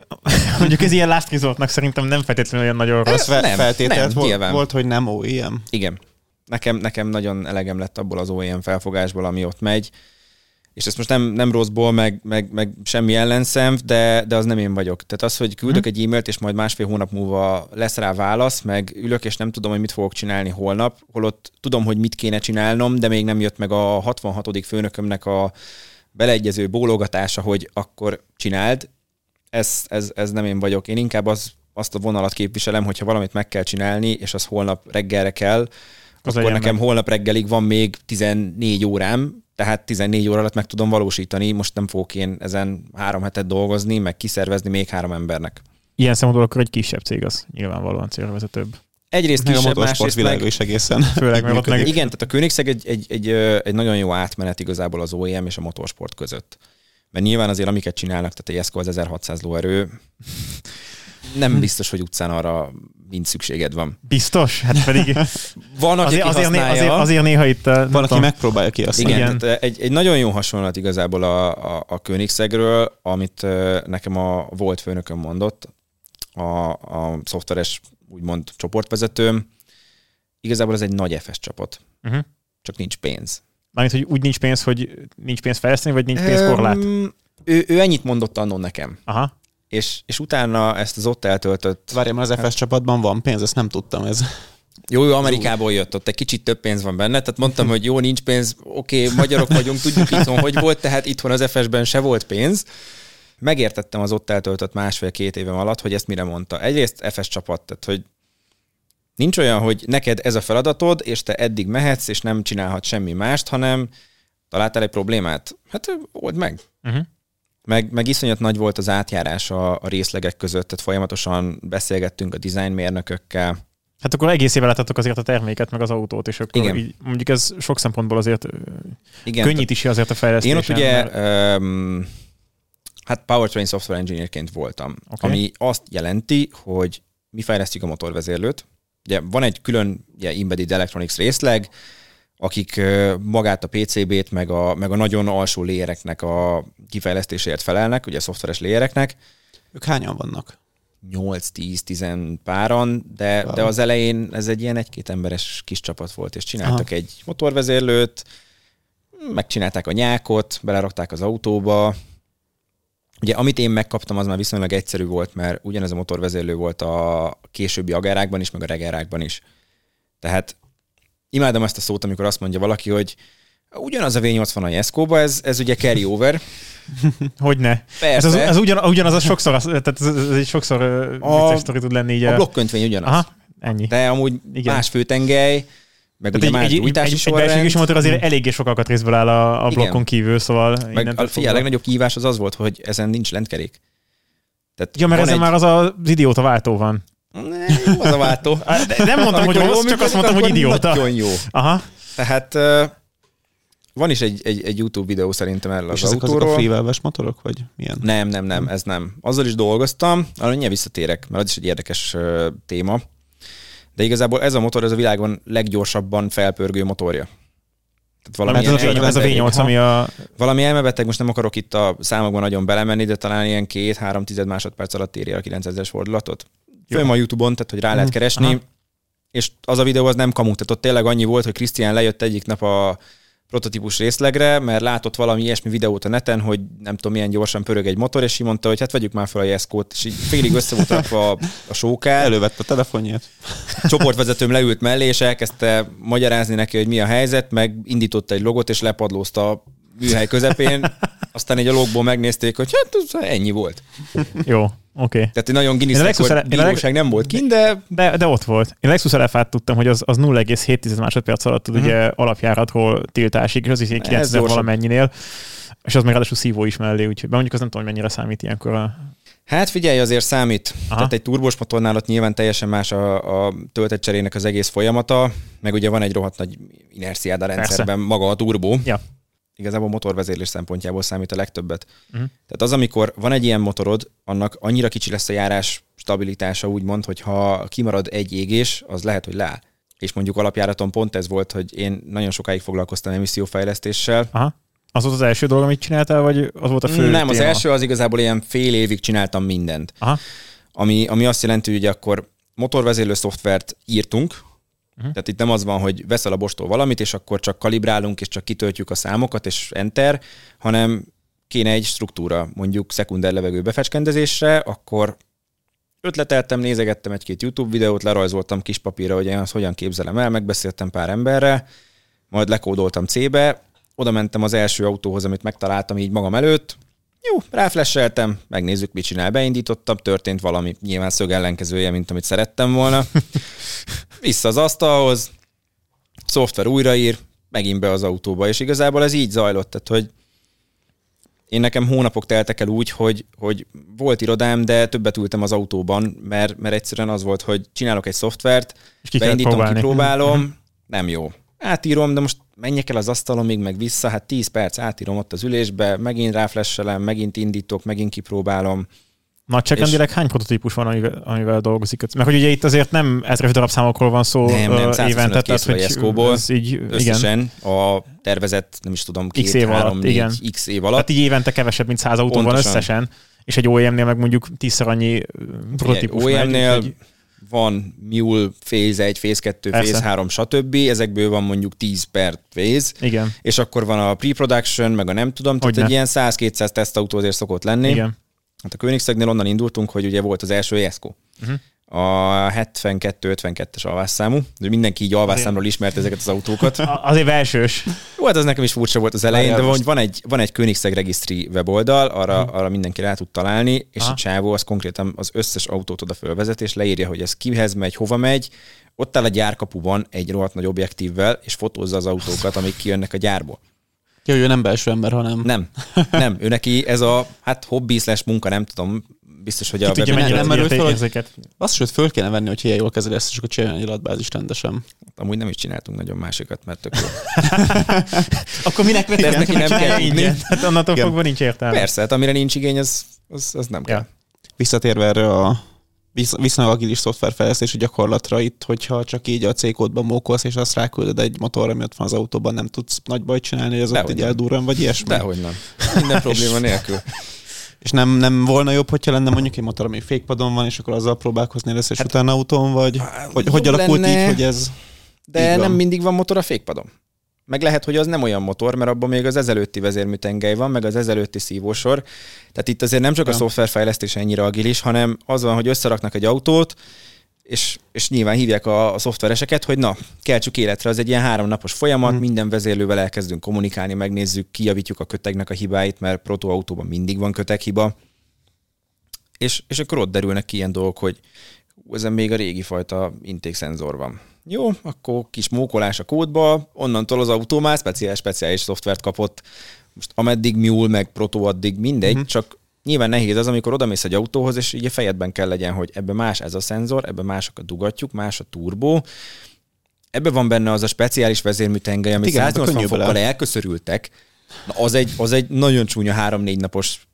Mondjuk ez ilyen last resortnak szerintem nem feltétlenül olyan nagyon rossz. Fe- nem, feltételt nem, volt, volt, hogy nem OEM. Igen. Nekem, nekem nagyon elegem lett abból az OEM felfogásból, ami ott megy, és ezt most nem, nem rosszból, meg, meg, meg semmi ellenszem, de, de az nem én vagyok. Tehát az, hogy küldök egy e-mailt, és majd másfél hónap múlva lesz rá válasz, meg ülök, és nem tudom, hogy mit fogok csinálni holnap, holott tudom, hogy mit kéne csinálnom, de még nem jött meg a 66. főnökömnek a beleegyező bólogatása, hogy akkor csináld. Ez, ez, ez nem én vagyok. Én inkább az, azt a vonalat képviselem, hogyha valamit meg kell csinálni, és az holnap reggelre kell, Az akkor nekem meg. holnap reggelig van még 14 órám, tehát 14 óra alatt meg tudom valósítani, most nem fogok én ezen három hetet dolgozni, meg kiszervezni még három embernek. Ilyen szempontból akkor egy kisebb cég az nyilvánvalóan célvezetőbb. Egyrészt Meg a kisebb, motorsport másrészt meg, is egészen. Főleg, mert ott meg igen, tehát a Koenigsegg egy, egy, egy, egy nagyon jó átmenet igazából az OEM és a motorsport között. Mert nyilván azért, amiket csinálnak, tehát a Jesko az 1600 lóerő, nem biztos, hogy utcán arra mind szükséged van. biztos, hát pedig Van, aki azért, azért, né- használja. azért, azért néha itt... nem Van, aki tudom, megpróbálja kihasználni. Igen, Igen. Tehát egy, egy nagyon jó hasonlat igazából a, a, a Koenigseggről, amit ö, nekem a volt főnököm mondott, a, a szoftveres úgymond csoportvezetőm. Igazából ez egy nagy FS csapat, Uh-huh. csak nincs pénz. Mármint, hogy úgy nincs pénz, hogy nincs pénz fejleszteni, vagy nincs pénz korlát. Ő, ő ennyit mondott annól nekem, Aha. És, és utána ezt az ott eltöltött, Várjál, mert az FS csapatban van pénz, ezt nem tudtam. Ez. jó, ő Amerikából jött, ott egy kicsit több pénz van benne, tehát mondtam, hogy jó, nincs pénz, oké, magyarok vagyunk, tudjuk itthon, hogy volt, tehát itthon az FS-ben se volt pénz. Megértettem az ott eltöltött másfél-két évem alatt, hogy ezt mire mondta. Egyrészt FS csapat, tehát hogy nincs olyan, hogy neked ez a feladatod, és te eddig mehetsz, és nem csinálhat semmi mást, hanem találtál egy problémát? Hát old meg. Uh-huh. Meg, meg iszonyat nagy volt az átjárás a, a részlegek között, tehát folyamatosan beszélgettünk a designmérnökökkel. Hát akkor egész éve láthatok azért a terméket, meg az autót, és akkor Igen. így, mondjuk ez sok szempontból azért Igen, könnyíti azért a fejlesztésen. Én ott ugye, mert- um, hát Powertrain Software Engineerként voltam, okay. ami azt jelenti, hogy mi fejlesztjük a motorvezérlőt. Ugye van egy külön ugye, Embedded Electronics részleg, akik magát a PCB-t, meg a, meg a nagyon alsó léjereknek a kifejlesztéséért felelnek, ugye a szoftveres léjereknek, Ők hányan vannak? 8-10-10 páran, de, de az elején ez egy ilyen egy-két emberes kis csapat volt, és csináltak Aha. egy motorvezérlőt, megcsinálták a nyákot, belerakták az autóba. Ugye amit én megkaptam, az már viszonylag egyszerű volt, mert ugyanez a motorvezérlő volt a későbbi agerákban is, meg a regerákban is. Tehát imádom ezt a szót, amikor azt mondja valaki, hogy ugyanaz a V80 a Jesko-ba, ez, ez ugye carry over. Hogyne. Ez, Persze, az, ez ugyan, ugyanaz, az sokszor, az, tehát ez, ez egy sokszor A- vicces sztori tud lenni így. a blokkkönyvény ugyanaz. Aha, ennyi. De amúgy Igen. Más főtengely, meg Tehát ugye egy, más egy, egy, motor azért eléggé sok alkatrészből áll a, a blokkon kívül, szóval Meg a, figyelj, a legnagyobb kihívás az az volt, hogy ezen nincs lentkerék. Tehát Ja, mert ezen egy... már az az idióta váltó van. Ne, jó az a váltó. De Nem mondtam, hogy rossz, csak azt mondtam, hogy idióta. Nagyon jó. Aha. Tehát van is egy, egy, egy YouTube videó szerintem erről És az ezek azok a autóról. freewelves motorok, vagy milyen? Nem, nem, nem, ez nem. Azzal is dolgoztam, arra mindjárt visszatérek, mert az is egy érdekes uh, téma. De igazából ez a motor, ez a világon leggyorsabban felpörgő motorja. Tehát valami, ez, a V8, ez a V8, ami a... valami elmebeteg, most nem akarok itt a számokban nagyon belemenni, de talán ilyen két-három tized másodperc alatt éri el a 900-es fordulatot. Fönn van Youtube-on, tehát hogy rá lehet Mhm. keresni, Aha. és az a videó az nem kamu, tehát ott tényleg annyi volt, hogy Krisztián lejött egyik nap a prototípus részlegre, mert látott valami ilyesmi videót a neten, hogy nem tudom milyen gyorsan pörög egy motor, és így mondta, hogy hát vegyük már fel a Jeszkót, és így félig össze volt rakva a, a sókár. Elővette a telefonját. Csoportvezetőm leült mellé, és elkezdte magyarázni neki, hogy mi a helyzet, meg indította egy logot, és lepadlózta a műhely közepén. Aztán egy a logból megnézték, hogy hát ez ennyi volt. Jó, oké. Okay. Tehát egy nagyon Guinness Én Lexus rekord ele- bíróság nem volt kint, de De, de ott volt. Én Lexus LF-át tudtam, hogy az, az 0,7 másodperc alatt Mhm. ugye alapjáratról tiltásig, és az is ilyen Ez 9000 gyorsabb. valamennyinél. És az még ráadásul szívó is mellé, úgyhogy mondjuk az nem tudom, hogy mennyire számít ilyenkor a... Hát figyelj, azért számít. Aha. Tehát egy turbós motornál ott nyilván teljesen más a, a töltetcserének az egész folyamata, meg ugye van egy rohadt nagy inerciád a rendszerben, maga a turbó. Ja. Igazából motorvezérlés szempontjából számít a legtöbbet. Mhm. Tehát az, amikor van egy ilyen motorod, annak annyira kicsi lesz a járás stabilitása, úgymond, hogy ha kimarad egy égés, az lehet, hogy leáll. És mondjuk alapjáraton pont ez volt, hogy én nagyon sokáig foglalkoztam emissziófejlesztéssel, Aha. Az volt az első dolog, amit csináltál, vagy az volt a fő nem, az téma? első az igazából ilyen fél évig csináltam mindent. Aha. Ami, ami azt jelenti, hogy akkor motorvezérlő szoftvert írtunk, Uh-huh. tehát itt nem az van, hogy veszel a bostól valamit, és akkor csak kalibrálunk, és csak kitöltjük a számokat, és enter, hanem kéne egy struktúra, mondjuk szekunder levegő befecskendezésre, akkor ötleteltem, nézegettem egy-két YouTube videót, lerajzoltam kis papírra, hogy én azt hogyan képzelem el, megbeszéltem pár emberrel, majd lekódoltam C-be, oda mentem az első autóhoz, amit megtaláltam így magam előtt, jó, ráflesseltem, megnézzük, mit csinál, beindítottam, történt valami nyilván szög ellenkezője, mint amit szerettem volna. Vissza az asztalhoz, szoftver újraír, megint be az autóba, és igazából ez így zajlott, tehát hogy én nekem hónapok teltek el úgy, hogy, hogy volt irodám, de többet ültem az autóban, mert, mert egyszerűen az volt, hogy csinálok egy szoftvert, És ki beindítom, próbálni. kipróbálom, nem jó. Átírom, de most menjek el az asztalomig, meg vissza, hát 10 perc átírom ott az ülésbe, megint ráflesselem, megint indítok, megint kipróbálom. Nagyságrendileg hány prototípus van, amivel, amivel dolgozik? Mert hogy ugye itt azért nem ezres darabszámokról van szó Nem, nem, ö, 125 évente, a Jeszkóból. ez így, igen. Összesen a tervezett, nem is tudom, két, X év alatt, három, négy, igen. x év alatt. Tehát így évente kevesebb, mint 100 autó van összesen, és egy OEM-nél meg mondjuk tízszer annyi prototípus megy, OEM-nél úgyhogy- van Mule Phase 1, Phase 2, Persze. Phase 3, stb. Ezekből van mondjuk 10 per phase, Igen, és akkor van a pre-production, meg a nem tudom, tehát Hogyne. egy ilyen 100-200 tesztautó azért szokott lenni. igen. Hát a Koenigseggnél onnan indultunk, hogy ugye volt az első Jesko. Uh-huh. A 72-52-es alvásszámú, de mindenki így alvásszámról ismert ezeket az autókat. Azért versős. Jó, hát az nekem is furcsa volt az elején, de hogy van egy, van egy Koenigsegg Registry weboldal, arra, Mhm. arra mindenki rá tud találni, és Aha. a csávó az konkrétan az összes autót oda fölvezet, és leírja, hogy ez kihez megy, hova megy, ott áll a gyárkapuban egy rohadt nagy objektívvel, és fotózza az autókat, amik kijönnek a gyárból. Jó, ő nem belső ember, hanem Nem, nem, ő neki ez a hát hobbi slash munka, nem tudom, biztos, hogy a Ki tudja, webben- mennyire mennyire nem merült fel, hogy- érzéket. azt sőt föl kéne venni, hogy ilyen jól kezeli ezt, és akkor csinálni egy adatbázis rendesen. amúgy nem is csináltunk nagyon másikat, mert tök jó. Akkor minek De ezt neki nem kell tudni. Ingyen. Hát onnantól fogva nincs értelme. Persze, hát amire nincs igény, az, az, az nem kell. Ja. Visszatérve erre a visz- viszonylag agilis szoftverfejlesztési gyakorlatra itt, hogyha csak így a C-kódban mókolsz, és azt ráküldöd egy motorra, ami ott van az autóban, nem tudsz nagy bajt csinálni, hogy az ott Dehogy így nem. eldurran, vagy ilyesmi. Dehogy nem. Minden probléma nélkül. És nem, nem volna jobb, hogyha lenne mondjuk egy motor, ami fékpadon van, és akkor azzal próbálkozni először, és utána autón, vagy hogy, hogy alakult lenne. így, hogy ez... De nem mindig van motor a fékpadon. Meg lehet, hogy az nem olyan motor, mert abban még az ezelőtti vezérműtengely van, meg az ezelőtti szívósor. Tehát itt azért nem csak a Ja. szoftverfejlesztés ennyire agilis, hanem az van, hogy összeraknak egy autót, és, és nyilván hívják a, a szoftvereseket, hogy na, keltsük életre, az egy ilyen háromnapos folyamat, Mhm. mm. minden vezérlővel elkezdünk kommunikálni, megnézzük, kijavítjuk a kötegnek a hibáit, mert protoautóban mindig van köteghiba. És, és akkor ott derülnek ki ilyen dolgok, hogy ezen még a régi fajta intékszenzor van. Jó, akkor kis mókolás a kódba, onnantól az autó már speciális, speciális szoftvert kapott. Most ameddig Mule, meg Proto addig mindegy, Mhm. uh-huh. csak nyilván nehéz az, amikor odamész egy autóhoz, és ugye fejedben kell legyen, hogy ebbe más ez a szenzor, ebbe mások a dugattyúk, más a turbó, ebbe van benne az a speciális vezérműtengely, amit ebbe 180 könnyű fokkal elköszörültek. Na, az, egy, az egy nagyon csúnya három-négy napos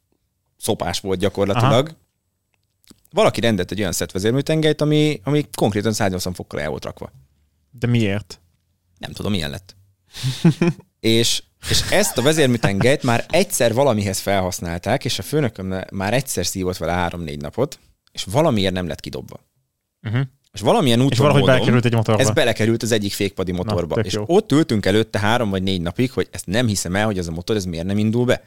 szopás volt gyakorlatilag. Aha. Valaki rendelt egy olyan szett vezérműtengelyt, ami, ami konkrétan 180 fokkal el volt rakva. De miért? Nem tudom, milyen lett. és, és ezt a vezérműtengelyt már egyszer valamihez felhasználták, és a főnököm már egyszer szívott vele három-négy napot, és valamiért nem lett kidobva. Uh-huh. És valamilyen úton És valahogy módon belekerült egy motorba. ez belekerült az egyik fékpadi motorba. tök és jó. ott ültünk előtte három vagy négy napig, hogy ezt nem hiszem el, hogy ez a motor, ez miért nem indul be.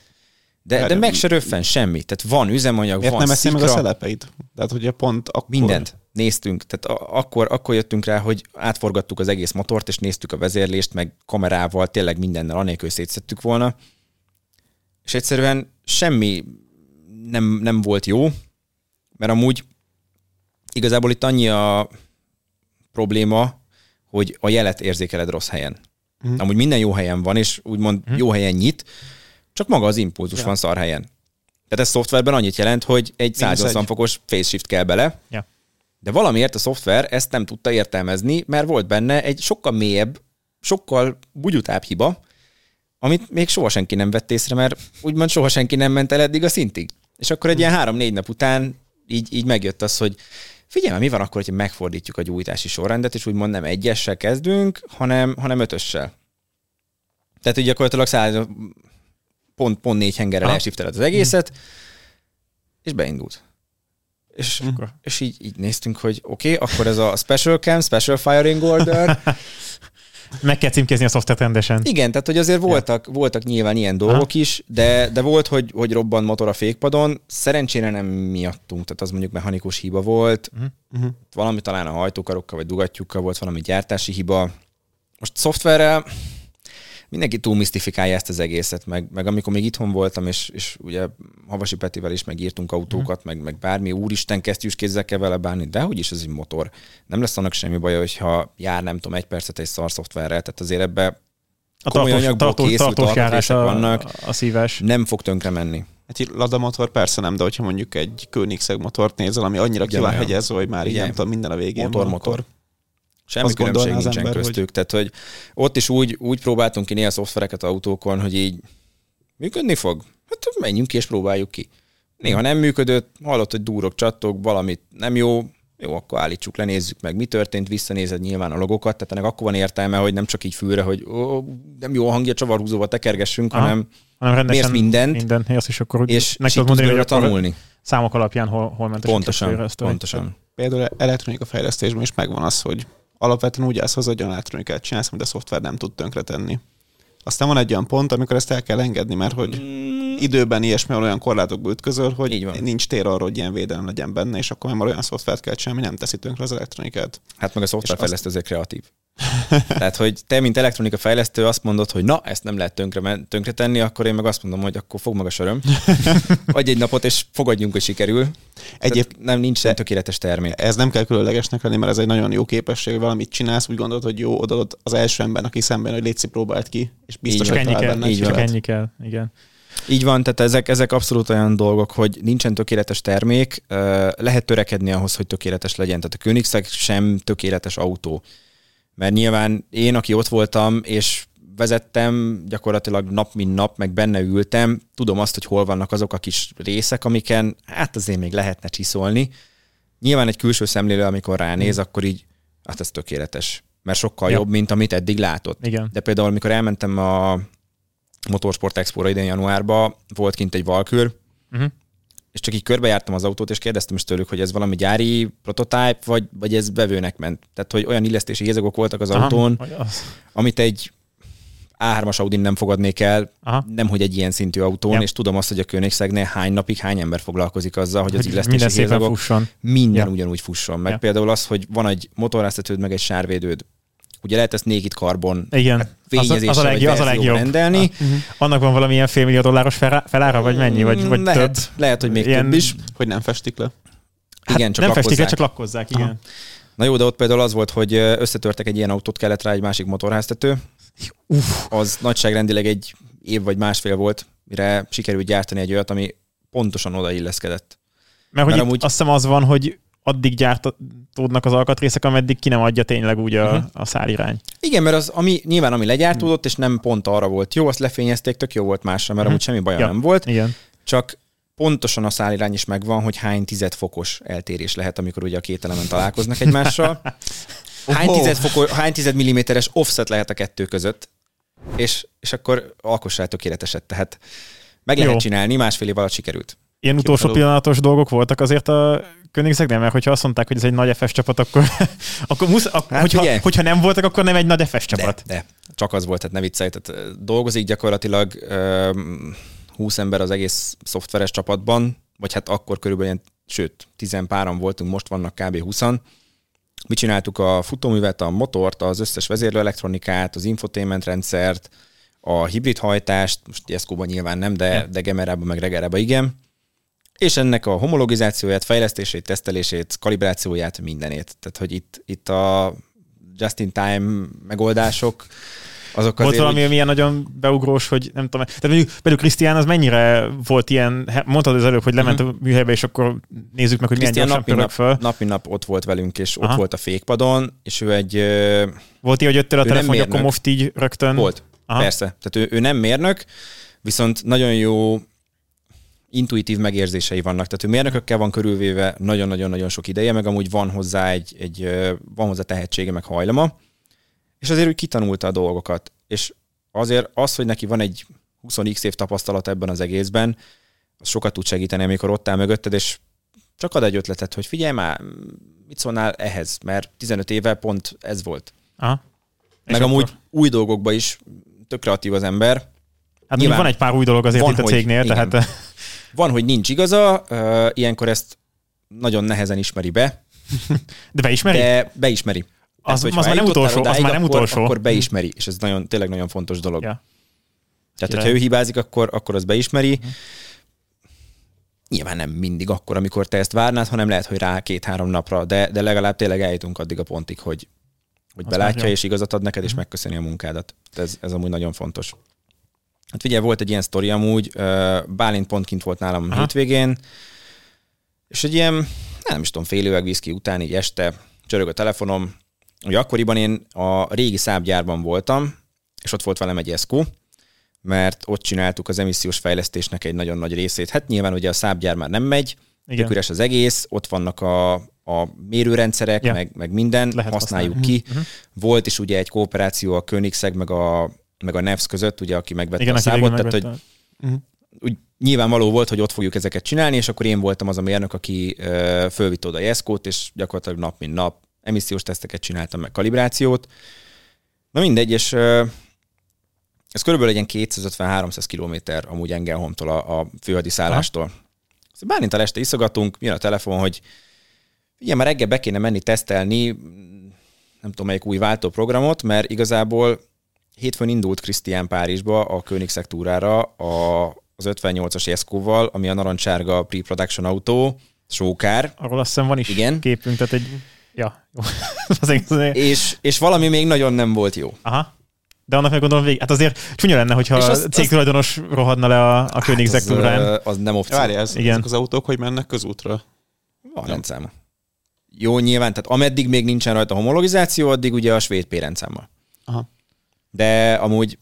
De, de meg se röffen semmi. Tehát van üzemanyag, Miért van nem eszi meg a szelepeit? Tehát ugye pont akkor... mindent néztünk. Tehát a- akkor, akkor jöttünk rá, hogy átforgattuk az egész motort, és néztük a vezérlést, meg kamerával, tényleg mindennel, anélkül szétszettük volna. És egyszerűen semmi nem, nem volt jó, mert amúgy igazából itt annyi a probléma, hogy a jelet érzékeled rossz helyen. Mhm. Amúgy minden jó helyen van, és úgymond Mhm. jó helyen nyit, csak maga az impulzus Ja. van szar helyen. Tehát ez szoftverben annyit jelent, hogy egy Mínusz 180 egy. fokos phase shift kell bele, Ja. de valamiért a szoftver ezt nem tudta értelmezni, mert volt benne egy sokkal mélyebb, sokkal bugyutább hiba, amit még soha senki nem vett észre, mert úgymond soha senki nem ment el eddig a szintig. És akkor egy ilyen három-négy nap után így, így megjött az, hogy figyelj, mi van akkor, hogyha megfordítjuk a gyújtási sorrendet, és úgymond nem egyessel kezdünk, hanem, hanem ötössel. Tehát így gyakorlatilag száz, pont, pont négy hengerrel Aha. elshifteled az egészet, és beindult. És, Akkor- és így, így néztünk, hogy oké, okay, akkor ez a Special Cam, Special Firing Order. Meg kell címkézni a szoftvert rendesen. Igen, tehát hogy azért voltak, voltak nyilván ilyen dolgok is, de, de volt, hogy, hogy robban motor a fékpadon. Szerencsére nem miattunk, tehát az mondjuk mechanikus hiba volt. Uh-huh. Valami talán a hajtókarokkal vagy dugattyúkkal volt valami gyártási hiba. Most szoftverrel mindenki túl misztifikálja ezt az egészet, meg, meg amikor még itthon voltam, és, és ugye Havasi Petivel is megírtunk autókat, meg, meg bármi, úristen, kesztyűs kézzel kell vele bánni, de hogy is ez egy motor. Nem lesz annak semmi baja, hogyha jár, nem tudom, egy percet egy szar szoftverrel, tehát azért ebbe A komoly tartós, anyagból tartós, készült tartós járás a, vannak. a szívás. Nem fog tönkre menni. Hát egy Lada motor persze nem, de hogyha mondjuk egy Koenigsegg motort nézel, ami annyira ki van hegyezve, hogy már így nem tudom, minden a végén Motor, van, motor. akkor Semmi Azt különbség nincsen ember, köztük. Tehát, hogy ott is úgy, úgy próbáltunk ki néha szoftvereket autókon, hogy így működni fog? Hát menjünk ki és próbáljuk ki. Néha nem működött, hallott, hogy durok, csattog, valamit nem jó, jó, akkor állítsuk le, nézzük meg, mi történt, visszanézed nyilván a logokat, tehát ennek akkor van értelme, hogy nem csak így fülre, hogy ó, nem jó a hangja, csavarhúzóval tekergessünk, Aha. hanem hanem rendesen Mérsz mindent, minden érsz, és akkor és, meg tudod mondani, hogy tanulni. számok alapján hol, hol ment Pontosan, pontosan. például elektronika fejlesztésben is megvan az, hogy alapvetően úgy állsz hozzá, hogy olyan elektronikát csinálsz, amit a szoftver nem tud tönkretenni. Aztán van egy olyan pont, amikor ezt el kell engedni, mert hogy időben ilyesmi olyan korlátokba ütközöl, Így hogy van. nincs tér arra, hogy ilyen védelem legyen benne, és akkor már olyan szoftvert kell csinálni, ami nem teszi tönkre az elektronikát. Hát meg a szoftverfejlesztő azért kreatív. Tehát, hogy te, mint elektronika fejlesztő azt mondod, hogy na, ezt nem lehet tönkre, tönkre tenni, akkor én meg azt mondom, hogy akkor fog meg a söröm. Adj egy napot, és fogadjunk, hogy sikerül. Egyéb, Tehát nem nincs de- tökéletes termék. ez nem kell különlegesnek lenni, mert ez egy nagyon jó képesség, hogy valamit csinálsz, úgy gondolod, hogy jó, odaadod az első ember, aki szemben, hogy létszi próbált ki, és biztos, Így hogy ennyi kell, így csak ennyi kell, igen. Így van, tehát ezek, ezek abszolút olyan dolgok, hogy nincsen tökéletes termék, lehet törekedni ahhoz, hogy tökéletes legyen. Tehát a Koenigsegg sem tökéletes autó. Mert nyilván én, aki ott voltam, és vezettem gyakorlatilag nap mint nap, meg benne ültem, tudom azt, hogy hol vannak azok a kis részek, amiken hát azért még lehetne csiszolni. Nyilván egy külső szemlélő, amikor ránéz, akkor így, hát ez tökéletes. Mert sokkal Ja. jobb, mint amit eddig látott. Igen. De például, amikor elmentem a Motorsport Expo-ra idén januárban, volt kint egy Valkür, Uh-huh. És csak így körbejártam az autót, és kérdeztem is tőlük, hogy ez valami gyári prototype, vagy, vagy ez bevőnek ment. Tehát, hogy olyan illesztési hézagok voltak az autón, Aha, az, amit egy A3-as Audin nem fogadnék el, aha. nem hogy egy ilyen szintű autón, Ja. és tudom azt, hogy a Koenigseggnél hány napig hány ember foglalkozik azzal, hogy az Hogy illesztési minden hézagok fusson. minden Ja. ugyanúgy fusson. Meg Ja. például az, hogy van egy motorháztetőd, meg egy sárvédőd. Ugye lehet ezt naked carbon Igen, az, fényezéssel az, a legjobb, az a legjobb. rendelni. Uh-huh. Annak van valamilyen félmillió dolláros felá- felára, vagy mennyi? Vagy, vagy lehet, több? lehet, hogy még Ilyen- több is. Hogy nem festik le. Hát Igen, csak nem festik le, lakkozzák. csak lakkozzák, igen. Aha. Na jó, de ott például az volt, hogy összetörtek egy ilyen autót, kellett rá egy másik motorháztető. Uff. Az nagyságrendileg egy év vagy másfél volt, mire sikerült gyártani egy olyat, ami pontosan odailleszkedett. Mert hogy Mert itt amúgy- azt hiszem az van, hogy addig gyártódnak az alkatrészek, ameddig ki nem adja tényleg úgy a, Mhm. a szálirány. Igen, mert az, ami, nyilván ami legyártódott, és nem pont arra volt jó, azt lefényezték, tök jó volt másra, mert Mhm. amúgy semmi baja Ja. nem volt, Igen. csak pontosan a szálirány is megvan, hogy hány tized fokos eltérés lehet, amikor ugye a két element találkoznak egymással. Hány tized, foko, hány tized milliméteres offset lehet a kettő között, és, és akkor alkossál tökéleteset. Tehát meg lehet Jó. csinálni, másfél év alatt sikerült. Ilyen utolsó pillanatos dolgok voltak azért a Koenigseggnél, mert hogyha azt mondták, hogy ez egy nagy FS csapat, akkor, akkor musz, ak- Hát hogyha, hogyha nem voltak, akkor nem egy nagy FS csapat. De, de, csak az volt, tehát ne viccelj. Tehát dolgozik gyakorlatilag öm, 20 ember az egész szoftveres csapatban, vagy hát akkor körülbelül ilyen, sőt, 10 páran voltunk, most vannak kb. 20 Mi csináltuk a futóművet, a motort, az összes vezérlőelektronikát, az infotainment rendszert, a hibrid hajtást, most Jeszkóban nyilván nem, de, de Gemerában meg Regerában igen, és ennek a homologizációját, fejlesztését, tesztelését, kalibrációját, mindenét. Tehát, hogy itt, itt a just-in-time megoldások, azok Volt azért, valami, hogy ami ilyen nagyon beugrós, hogy nem tudom. Tehát mondjuk például Krisztián az mennyire volt ilyen, mondtad az előbb, hogy lement a műhelybe, és akkor nézzük meg, hogy milyen Krisztián gyorsan napi nap, föl. napi nap ott volt velünk, és ott Aha. volt a fékpadon, és ő egy Volt ilyen, hogy jöttél a telefon, hogy akkor most így rögtön. volt, Aha. persze. Tehát ő, ő nem mérnök, viszont nagyon jó intuitív megérzései vannak. Tehát ő mérnökökkel van körülvéve nagyon-nagyon-nagyon sok ideje, meg amúgy van hozzá egy, egy van hozzá tehetsége, meg hajlama, és azért ő kitanulta a dolgokat. És azért az, hogy neki van egy 20x év tapasztalat ebben az egészben, az sokat tud segíteni, amikor ott áll mögötted, és csak ad egy ötletet, hogy figyelj már, mit szólnál ehhez, mert 15 éve pont ez volt. Aha. És Meg akkor- amúgy új dolgokba is tök kreatív az ember. Hát nyilván van egy pár új dolog azért van, itt a hogy- cégnél, igen. Tehát Van, hogy nincs igaza, ö, ilyenkor ezt nagyon nehezen ismeri be, de beismeri? de beismeri. Az- hogyha az már nem utolsó, az már nem akkor, utolsó. Akkor beismeri, és ez nagyon, tényleg nagyon fontos dolog. Ja. Tehát, Király. hogyha ő hibázik, akkor, akkor az beismeri. Nyilván nem mindig akkor, amikor te ezt várnád, hanem lehet, hogy rá két-három napra, de, de legalább tényleg eljutunk addig a pontig, hogy hogy Az belátja és igazat ad neked, és Mhm. megköszöni a munkádat. Ez, ez amúgy nagyon fontos. Hát figyelj, volt egy ilyen sztori amúgy, Bálint pont kint volt nálam Aha. hétvégén, és egy ilyen, nem is tudom, fél üveg viszki után, így este csörög a telefonom. Ugye akkoriban én a régi szábgyárban voltam, és ott volt velem egy eszkó, mert ott csináltuk az emissziós fejlesztésnek egy nagyon nagy részét. Hát nyilván ugye a szábgyár már nem megy, Igen. üres az egész, ott vannak a, a mérőrendszerek, Ja. meg, meg minden, Lehet használjuk használni. ki. Uh-huh. Volt is ugye egy kooperáció a Koenigsegg meg a, meg a Nevs között, ugye, aki megvette Igen, a végül tehát hogy. Uh-huh. úgy nyilvánvaló volt, hogy ott fogjuk ezeket csinálni, és akkor én voltam az a mérnök, aki ö, fölvitt oda a Jeszkót, és gyakorlatilag nap mint nap emissziós teszteket csináltam, meg kalibrációt. Na mindegy, és ö, ez körülbelül egy ilyen 250-300 kilométer amúgy Engelholmtól a, a főhadiszállástól. Szóval Bálintal este iszogatunk, jön a telefon, hogy ugye már reggel be kéne menni tesztelni, nem tudom melyik új váltóprogramot, mert igazából hétfőn indult Krisztián Párizsba a Koenigsegg túrára a, az 58-as Jeszkóval, ami a narancsárga pre-production autó, sókár, Arról azt hiszem van is Igen. képünk, tehát egy... Ja, az és, és valami még nagyon nem volt jó. Aha. De annak meg gondolom végig. Hát azért csúnya lenne, hogyha És a az- cégtulajdonos rohadna le a, a Koenigsegg az, túrán. az nem opció. Várj, ez, Igen. ezek az autók hogy mennek közútra? Van rendszáma. Jó, nyilván, tehát ameddig még nincsen rajta homologizáció, addig ugye a svéd P rendszámmal. Aha. De amúgy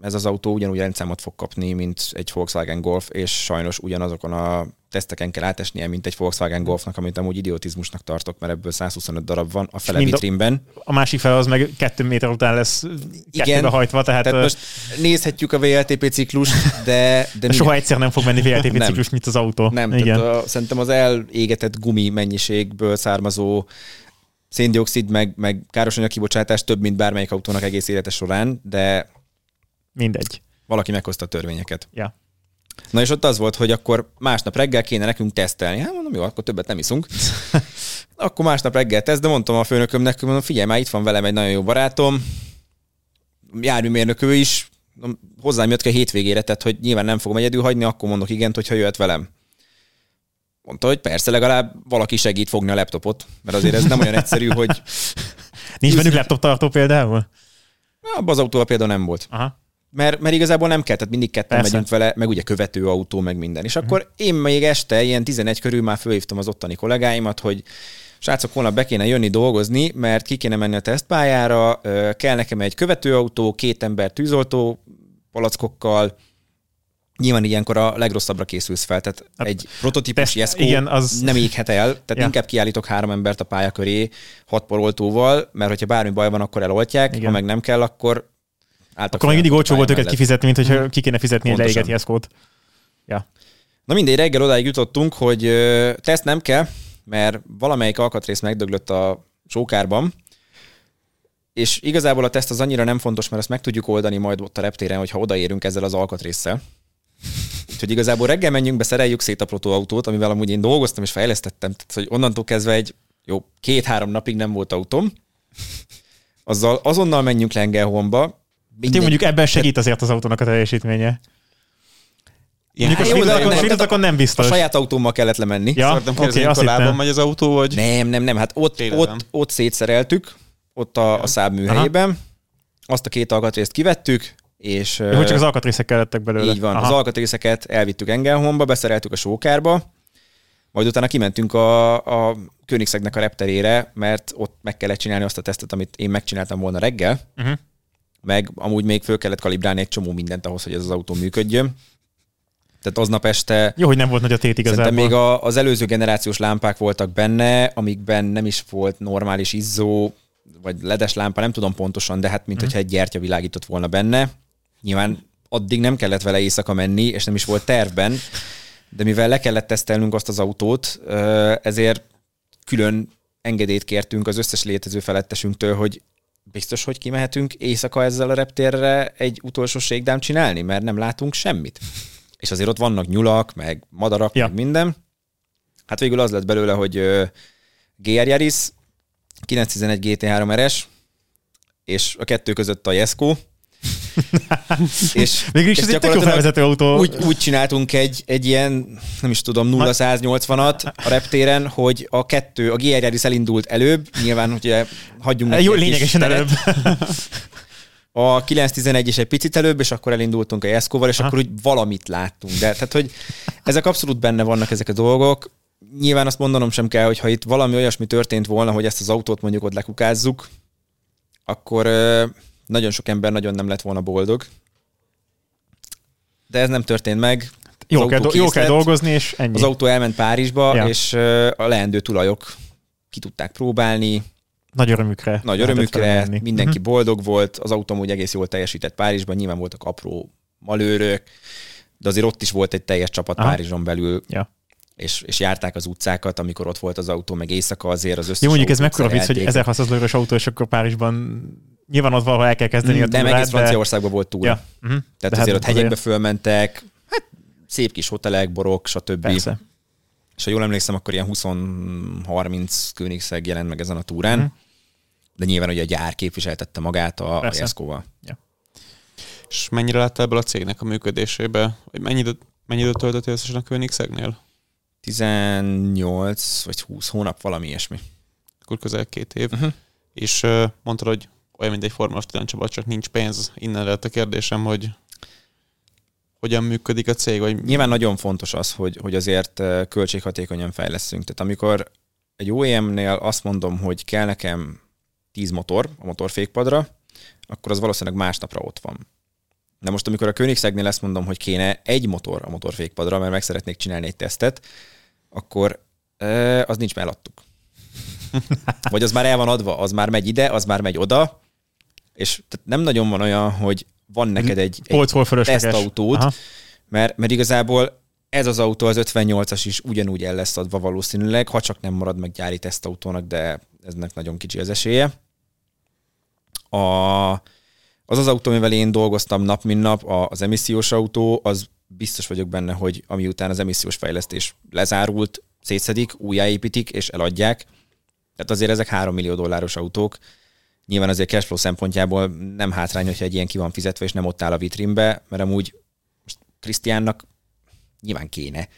ez az autó ugyanúgy rendszámot fog kapni, mint egy Volkswagen Golf, és sajnos ugyanazokon a teszteken kell átesnie, mint egy Volkswagen Golfnak, amit amúgy idiotizmusnak tartok, mert ebből 125 darab van a fele mind a- vitrinben. A másik fel az meg kettő méter után lesz kettőbe hajtva, tehát, Tehát tehát most nézhetjük a VLTP ciklust, de, de mi- soha egyszer nem fog menni VLTP Nem. ciklus, mint az autó. nem. Igen. Tehát a, szerintem az elégetett gumi mennyiségből származó széndiokszid, meg, meg károsanyag kibocsátás több, mint bármelyik autónak egész élete során, de Mindegy. valaki meghozta a törvényeket. Ja. Na és ott az volt, hogy akkor másnap reggel kéne nekünk tesztelni. Hát mondom, jó, akkor többet nem iszunk. akkor másnap reggel teszt, de mondtam a főnökömnek, mondom, figyelj, már itt van velem egy nagyon jó barátom, járműmérnök ő is, hozzám jött ki a hétvégére, tehát hogy nyilván nem fogom egyedül hagyni, akkor mondok igent, hogyha jöhet velem. Mondta, hogy persze, legalább valaki segít fogni a laptopot, mert azért ez nem olyan egyszerű, hogy Nincs bennük laptop tartó például? abban az autóval például nem volt. Aha. Mert, mert igazából nem kell, tehát mindig ketten Persze. megyünk vele, meg ugye követő autó, meg minden. És akkor én még este, ilyen 11 körül már fölhívtam az ottani kollégáimat, hogy srácok, holnap be kéne jönni dolgozni, mert ki kéne menni a tesztpályára, kell nekem egy követőautó, két ember tűzoltó palackokkal, Nyilván ilyenkor a legrosszabbra készülsz fel, tehát Hát, egy prototípus Jeszkó igen, az- nem éghet el, tehát Ja. inkább kiállítok három embert a pálya köré hat poroltóval, mert hogyha bármi baj van, akkor eloltják, Igen. ha meg nem kell, akkor álltak Akkor még mindig olcsó volt őket mellett. kifizetni, mint hogyha ki kéne fizetni egy Pontosan. leégeti eszkót. Ja. Na mindegy, reggel odáig jutottunk, hogy ö, teszt nem kell, mert valamelyik alkatrész megdöglött a sókárban, és igazából a teszt az annyira nem fontos, mert azt meg tudjuk oldani majd ott a reptéren, hogyha odaérünk ezzel az alkatrészsel. Úgyhogy igazából reggel menjünk be, szereljük szét a protoautót, amivel amúgy én dolgoztam és fejlesztettem, tehát hogy onnantól kezdve egy jó két-három napig nem volt autóm. Azzal azonnal menjünk Lengelholmba. Én mondjuk ebben segít azért az autónak a teljesítménye. Mondjuk a Hát jó, de svédakon, nem, svédakon nem A biztos. saját autómmal kellett lemenni. Ja, Szoktam oké, kérdezni, azt amikor lábon megy az autó, vagy... Nem, nem, nem, hát ott, Télen ott, nem. ott szétszereltük, ott a, a száb műhelyében, azt a két alkatrészt kivettük, és Jó, hogy csak az alkatrészek kellettek belőle. így van, Aha. az alkatrészeket elvittük Engelholmba, beszereltük a sókárba, majd utána kimentünk a, a Königszegnek a repterére, mert ott meg kellett csinálni azt a tesztet, amit én megcsináltam volna reggel, Uh-huh. meg amúgy még föl kellett kalibrálni egy csomó mindent ahhoz, hogy ez az autó működjön. Tehát aznap este Jó, hogy nem volt nagy a tét igazából. még a, az előző generációs lámpák voltak benne, amikben nem is volt normális izzó, vagy ledes lámpa, nem tudom pontosan, de hát mint hogyha egy gyertya világított volna benne. Nyilván addig nem kellett vele éjszaka menni, és nem is volt tervben, de mivel le kellett tesztelnünk azt az autót, ezért külön engedélyt kértünk az összes létező felettesünktől, hogy biztos, hogy kimehetünk éjszaka ezzel a reptérre egy utolsó shakedown csinálni, mert nem látunk semmit. És azért ott vannak nyulak, meg madarak, Ja. meg minden. Hát végül az lett belőle, hogy GR Yaris, 911 GT3 RS, és a kettő között a Jesko, és, Végül is ez egy tök felvezető autó. Úgy, úgy csináltunk egy, egy ilyen, nem is tudom, 0-180-at a reptéren, hogy a kettő, a GR Yaris elindult előbb, nyilván, hogy hagyjunk Jó, lényegesen előbb. a 911 is egy picit előbb, és akkor elindultunk a Jeszkóval, és Aha. akkor úgy valamit láttunk. De tehát, hogy ezek abszolút benne vannak ezek a dolgok. Nyilván azt mondanom sem kell, hogy ha itt valami olyasmi történt volna, hogy ezt az autót mondjuk ott lekukázzuk, akkor nagyon sok ember nagyon nem lett volna boldog. De ez nem történt meg. Jó kell, do- jó kell dolgozni, és ennyi. Az autó elment Párizsba, ja. és a leendő tulajok ki tudták próbálni. Nagy örömükre. Nagy örömükre, mindenki uh-huh. boldog volt, az autó úgy egész jól teljesített Párizsban, nyilván voltak apró malőrök, de azért ott is volt egy teljes csapat Aha. Párizson belül. Ja és, és járták az utcákat, amikor ott volt az autó, meg éjszaka azért az összes Jó, mondjuk ez mekkora vicc, hogy 1600 lőrös autó, és akkor Párizsban nyilván ott valahol el kell kezdeni mm, a túrát, Nem, egész Franciaországban volt túra. Ja. Uh-huh. Tehát de azért hát ott hegyekbe azért... fölmentek, hát szép kis hotelek, borok, stb. Persze. És ha jól emlékszem, akkor ilyen 20-30 Königszeg jelent meg ezen a túrán, uh-huh. de nyilván ugye a gyár képviseltette magát a, a Jeszkóval. Ja. És mennyire lett ebből a cégnek a működésébe? Vagy mennyi időt, mennyi időt töltöttél összesen a Königszegnél? 18 vagy 20 hónap, valami ilyesmi. Akkor közel két év. Uh-huh. És uh, mondtad, hogy olyan, mint egy formális csapat, csak nincs pénz. Innen lehet a kérdésem, hogy hogyan működik a cég? Vagy... Nyilván nagyon fontos az, hogy, hogy azért költséghatékonyan fejleszünk. Tehát amikor egy OEM-nél azt mondom, hogy kell nekem 10 motor a motorfékpadra, akkor az valószínűleg másnapra ott van. De most, amikor a Königszegnél ezt mondom, hogy kéne egy motor a motorfékpadra, mert meg szeretnék csinálni egy tesztet, akkor az nincs, mert eladtuk. Vagy az már el van adva, az már megy ide, az már megy oda, és tehát nem nagyon van olyan, hogy van neked egy, egy tesztautód, mert, mert igazából ez az autó, az 58-as is ugyanúgy el lesz adva valószínűleg, ha csak nem marad meg gyári tesztautónak, de eznek nagyon kicsi az esélye. A, az az autó, amivel én dolgoztam nap, mint nap, az emissziós autó, az biztos vagyok benne, hogy ami után az emissziós fejlesztés lezárult, szétszedik, újjáépítik és eladják. Tehát azért ezek 3 millió dolláros autók. Nyilván azért cashflow szempontjából nem hátrány, hogyha egy ilyen ki van fizetve, és nem ott áll a vitrínbe, mert amúgy most Krisztiánnak nyilván kéne,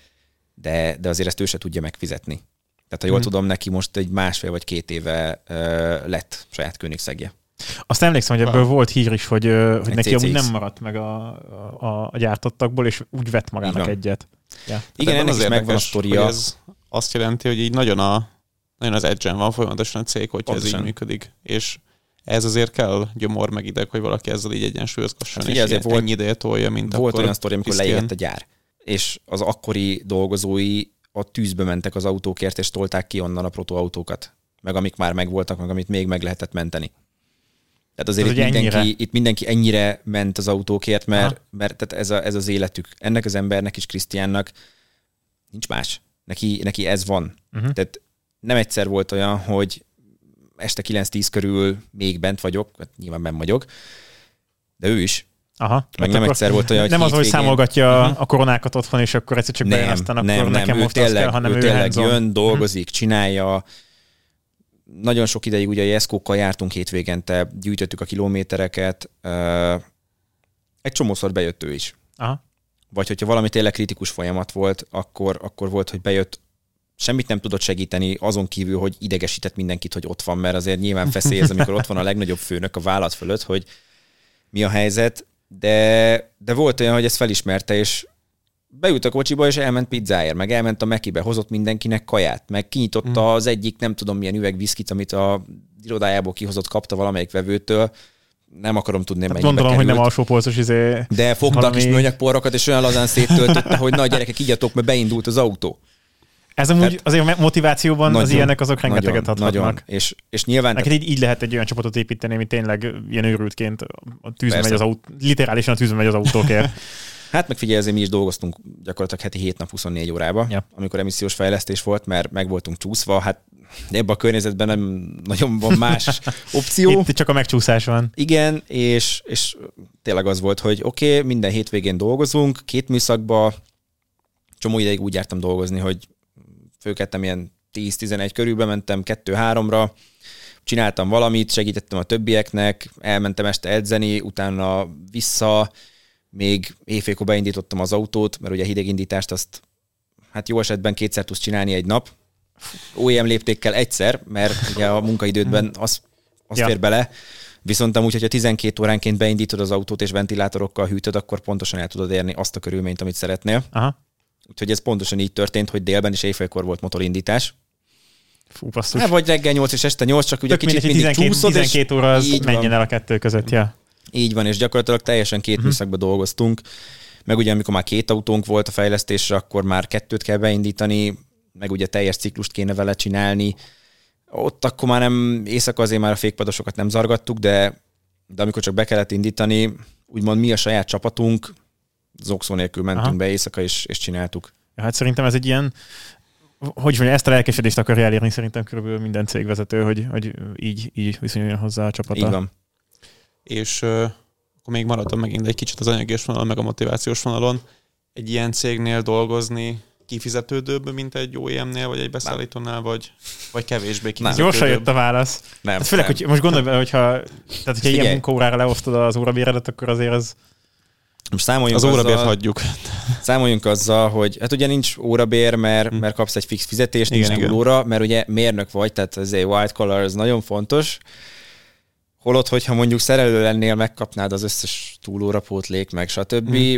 de, de azért ezt ő se tudja megfizetni. Tehát ha jól hmm. tudom, neki most egy másfél vagy két éve uh, lett saját Königszegje. Azt emlékszem, hogy ebből volt hír is, hogy, hogy neki amúgy nem maradt meg a, a, a gyártottakból, és úgy vett magának Igen. egyet. Ja. Igen, ennek is megvan a sztoria. Ez azt jelenti, hogy így nagyon, a, nagyon az edge van folyamatosan a cég, hogyha Pontosan. ez így működik. És ez azért kell gyomor meg ideg, hogy valaki ezzel így egyensúlyozgasson, hát, és azért volt, ennyi ideje tolja, mint Volt olyan sztori, amikor leégett a gyár, és az akkori dolgozói a tűzbe mentek az autókért, és tolták ki onnan a protoautókat, meg amik már megvoltak, meg amit még meg lehetett menteni. Tehát azért itt, mindenki, itt mindenki ennyire ment az autókért, mert, mert tehát ez, a, ez az életük. Ennek az embernek is, Krisztiánnak nincs más. Neki, neki ez van. Uh-huh. Tehát nem egyszer volt olyan, hogy este 9-10 körül még bent vagyok, hát nyilván bent vagyok, de ő is. Aha. Meg hát nem egyszer volt olyan, hogy Nem az, hogy számolgatja uh-huh. a koronákat otthon, és akkor egyszer csak nem, bejön, aztán akkor nem, nekem nem, most tényleg, kell, hanem ő, ő tényleg jön, dolgozik, uh-huh. csinálja, nagyon sok ideig ugye Jeszkókkal jártunk hétvégente, gyűjtöttük a kilométereket, egy csomószor bejött ő is. Aha. Vagy hogyha valami tényleg kritikus folyamat volt, akkor, akkor volt, hogy bejött, semmit nem tudott segíteni, azon kívül, hogy idegesített mindenkit, hogy ott van, mert azért nyilván feszélyez, amikor ott van a legnagyobb főnök a vállat fölött, hogy mi a helyzet, de, de volt olyan, hogy ezt felismerte, és beült a kocsiba, és elment pizzáért, meg elment a Mekibe, hozott mindenkinek kaját, meg kinyitotta mm. az egyik, nem tudom milyen üveg viszkit, amit a irodájából kihozott, kapta valamelyik vevőtől, nem akarom tudni, hát Gondolom, került. hogy nem alsó polcos izé. De fogta valami... a kis műanyagporrokat, és olyan lazán széttöltötte, hogy na gyerekek, igyatok, mert beindult az autó. Ez amúgy Tehát azért motivációban nagyon, az ilyenek azok rengeteget hathatnak. Nagyon. És, és nyilván... Neked így, így lehet egy olyan csapatot építeni, ami tényleg ilyen őrültként a tűzbe megy az autó, literálisan a tűzbe megy az autókért. Hát meg figyelj, mi is dolgoztunk gyakorlatilag heti 7 nap 24 órába, ja. amikor emissziós fejlesztés volt, mert meg voltunk csúszva, hát ebben a környezetben nem nagyon van más opció. Itt csak a megcsúszás van. Igen, és, és tényleg az volt, hogy oké, okay, minden hétvégén dolgozunk, két műszakba, csomó ideig úgy jártam dolgozni, hogy főkettem ilyen 10-11 körül, bementem 2-3-ra, csináltam valamit, segítettem a többieknek, elmentem este edzeni, utána vissza, még éjfélkor beindítottam az autót, mert ugye a hidegindítást azt hát jó esetben kétszer tudsz csinálni egy nap, OEM léptékkel egyszer, mert ugye a munkaidődben az, az ja. fér bele, Viszont amúgy, hogyha 12 óránként beindítod az autót és ventilátorokkal hűtöd, akkor pontosan el tudod érni azt a körülményt, amit szeretnél. Aha. Úgyhogy ez pontosan így történt, hogy délben és éjfélkor volt motorindítás. Fú, basszus. Hát, vagy reggel 8 és este 8, csak ugye Tök kicsit mindig 12, csúszod, 12 óra az menjen van. el a kettő között, ja. Így van, és gyakorlatilag teljesen két uh-huh. műszakban dolgoztunk. Meg ugye amikor már két autónk volt a fejlesztésre, akkor már kettőt kell beindítani, meg ugye teljes ciklust kéne vele csinálni. Ott akkor már nem, éjszaka azért már a fékpadosokat nem zargattuk, de, de amikor csak be kellett indítani, úgymond mi a saját csapatunk, zokszó nélkül mentünk Aha. be éjszaka, és, és csináltuk. Ja, hát szerintem ez egy ilyen, hogy mondja, ezt a lelkesedést akarja elérni szerintem körülbelül minden cégvezető, hogy, hogy így, így viszonyuljon hozzá a csapata. Így van. És uh, akkor még maradtam megint egy kicsit az anyagi vonalon, meg a motivációs vonalon. Egy ilyen cégnél dolgozni kifizetődőbb, mint egy OEM-nél, vagy egy beszállítónál, vagy, vagy kevésbé kifizetődőbb? Gyorsan jött a válasz. Nem, hát főleg, nem. hogy most gondolj bele, hogyha, tehát, hogyha Figyelj. ilyen munkaórára leosztod az órabéredet, akkor azért az... Most számoljunk az órabért hagyjuk. Számoljunk azzal, hogy hát ugye nincs órabér, mert, hm. mert kapsz egy fix fizetést, igen, nincs túlóra, mert ugye mérnök vagy, tehát az egy white collar, ez nagyon fontos. Holott, hogyha mondjuk szerelő lennél, megkapnád az összes túlóra pótlék, meg stb. Mm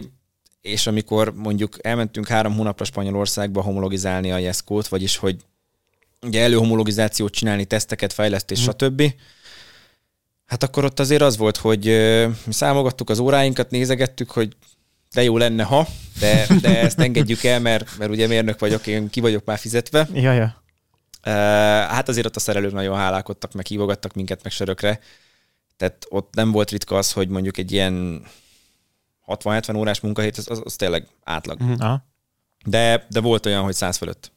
és amikor mondjuk elmentünk három hónapra Spanyolországba homologizálni a Jeszkót, vagyis hogy ugye előhomologizációt csinálni, teszteket, fejlesztés, mm. stb., hát akkor ott azért az volt, hogy mi számogattuk az óráinkat, nézegettük, hogy de jó lenne, ha, de, de ezt engedjük el, mert, mert ugye mérnök vagyok, én ki vagyok már fizetve. Ja, ja. Hát azért ott a szerelők nagyon hálálkodtak, meg hívogattak minket meg sörökre. Tehát ott nem volt ritka az, hogy mondjuk egy ilyen 60-70 órás munkahét, az, az, az tényleg átlag. Uh-huh. De, de volt olyan, hogy 100 fölött.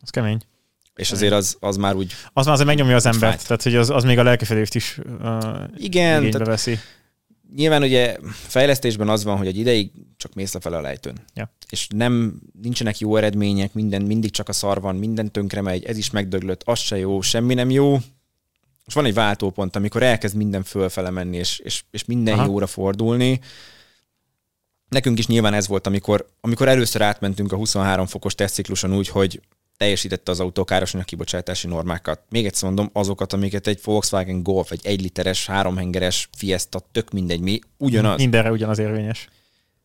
Az kemény. És azért az, az már úgy... Az már azért megnyomja az embert, fájt. tehát hogy az, az még a lelkefedést is uh, Igen, tehát veszi. Nyilván ugye fejlesztésben az van, hogy egy ideig csak mész lefele a lejtőn. Ja. És nem, nincsenek jó eredmények, minden, mindig csak a szar van, minden tönkre megy, ez is megdöglött, az se jó, semmi nem jó. És van egy váltópont, amikor elkezd minden fölfele menni, és, és, és minden Aha. jóra fordulni, nekünk is nyilván ez volt, amikor, amikor először átmentünk a 23 fokos tesztcikluson úgy, hogy teljesítette az autó károsanyag kibocsátási normákat. Még egyszer mondom, azokat, amiket egy Volkswagen Golf, egy egy literes, háromhengeres Fiesta, tök mindegy mi, ugyanaz. Mindenre ugyanaz érvényes.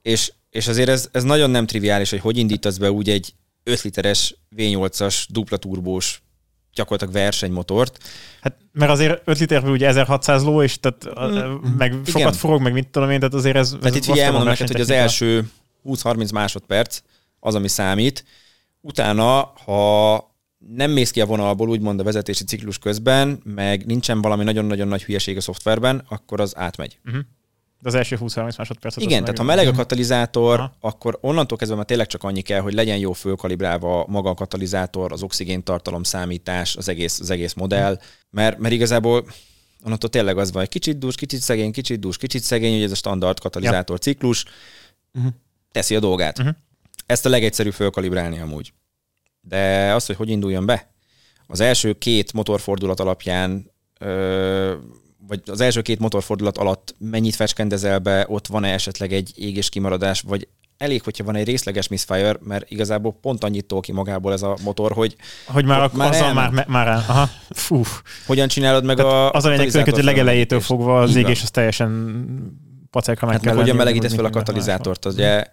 És, és azért ez, ez nagyon nem triviális, hogy hogy indítasz be úgy egy 5 literes V8-as dupla turbós gyakorlatilag versenymotort. Hát, mert azért 5 literből ugye 1600 ló, és tehát, mm, meg igen. sokat forog, meg mit tudom én, tehát azért ez... Tehát itt ugye elmondom neked, hogy az első 20-30 másodperc az, ami számít. Utána, ha nem mész ki a vonalból, úgymond a vezetési ciklus közben, meg nincsen valami nagyon-nagyon nagy hülyeség a szoftverben, akkor az átmegy. Uh-huh. De az első 20-30 másodpercet. Igen, tehát ha meleg a katalizátor, Aha. akkor onnantól kezdve már tényleg csak annyi kell, hogy legyen jó fölkalibrálva maga a katalizátor, az oxigéntartalom számítás, az egész, az egész modell, mert, mert igazából onnantól tényleg az van, hogy kicsit dús, kicsit szegény, kicsit dús, kicsit szegény, hogy ez a standard katalizátor ja. ciklus uh-huh. teszi a dolgát. Uh-huh. Ezt a legegyszerűbb fölkalibrálni amúgy. De az, hogy hogy induljon be, az első két motorfordulat alapján ö, vagy az első két motorfordulat alatt mennyit fecskendezel be, ott van-e esetleg egy égés kimaradás, vagy elég, hogyha van egy részleges misfire, mert igazából pont annyit tol ki magából ez a motor, hogy... Hogy már, már azzal már, már el. Aha. Fú. Hogyan csinálod meg Tehát a... Az a lényeg, hogy legelejétől fogva az égés az teljesen pacekra meg hát kell meg hogyan melegítesz fel a katalizátort, az ugye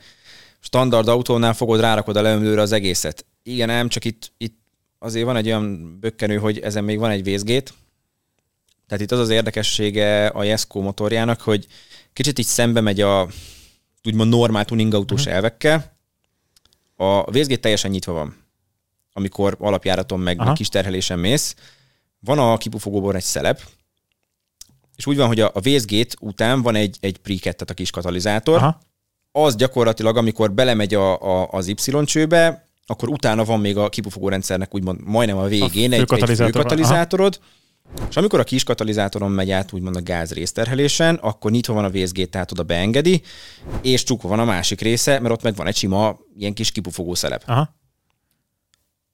standard autónál fogod, rárakod a leömlőre az egészet. Igen, nem, csak itt, itt azért van egy olyan bökkenő, hogy ezen még van egy vészgét, tehát itt az az érdekessége a Jesko motorjának, hogy kicsit így szembe megy a úgymond normál tuning autós uh-huh. elvekkel. A vészgét teljesen nyitva van, amikor alapjáraton meg, meg kis terhelésen mész. Van a kipufogóban egy szelep, és úgy van, hogy a, a vészgét után van egy, egy pre tehát a kis katalizátor. Aha. Az gyakorlatilag, amikor belemegy a, a, az Y csőbe, akkor utána van még a kipufogó rendszernek úgymond majdnem a végén a egy, egy főkatalizátorod, és amikor a kis katalizátoron megy át úgymond a gáz részterhelésen, akkor nyitva van a vészgét, tehát oda beengedi, és csukva van a másik része, mert ott meg van egy sima ilyen kis kipufogó szelep. Aha.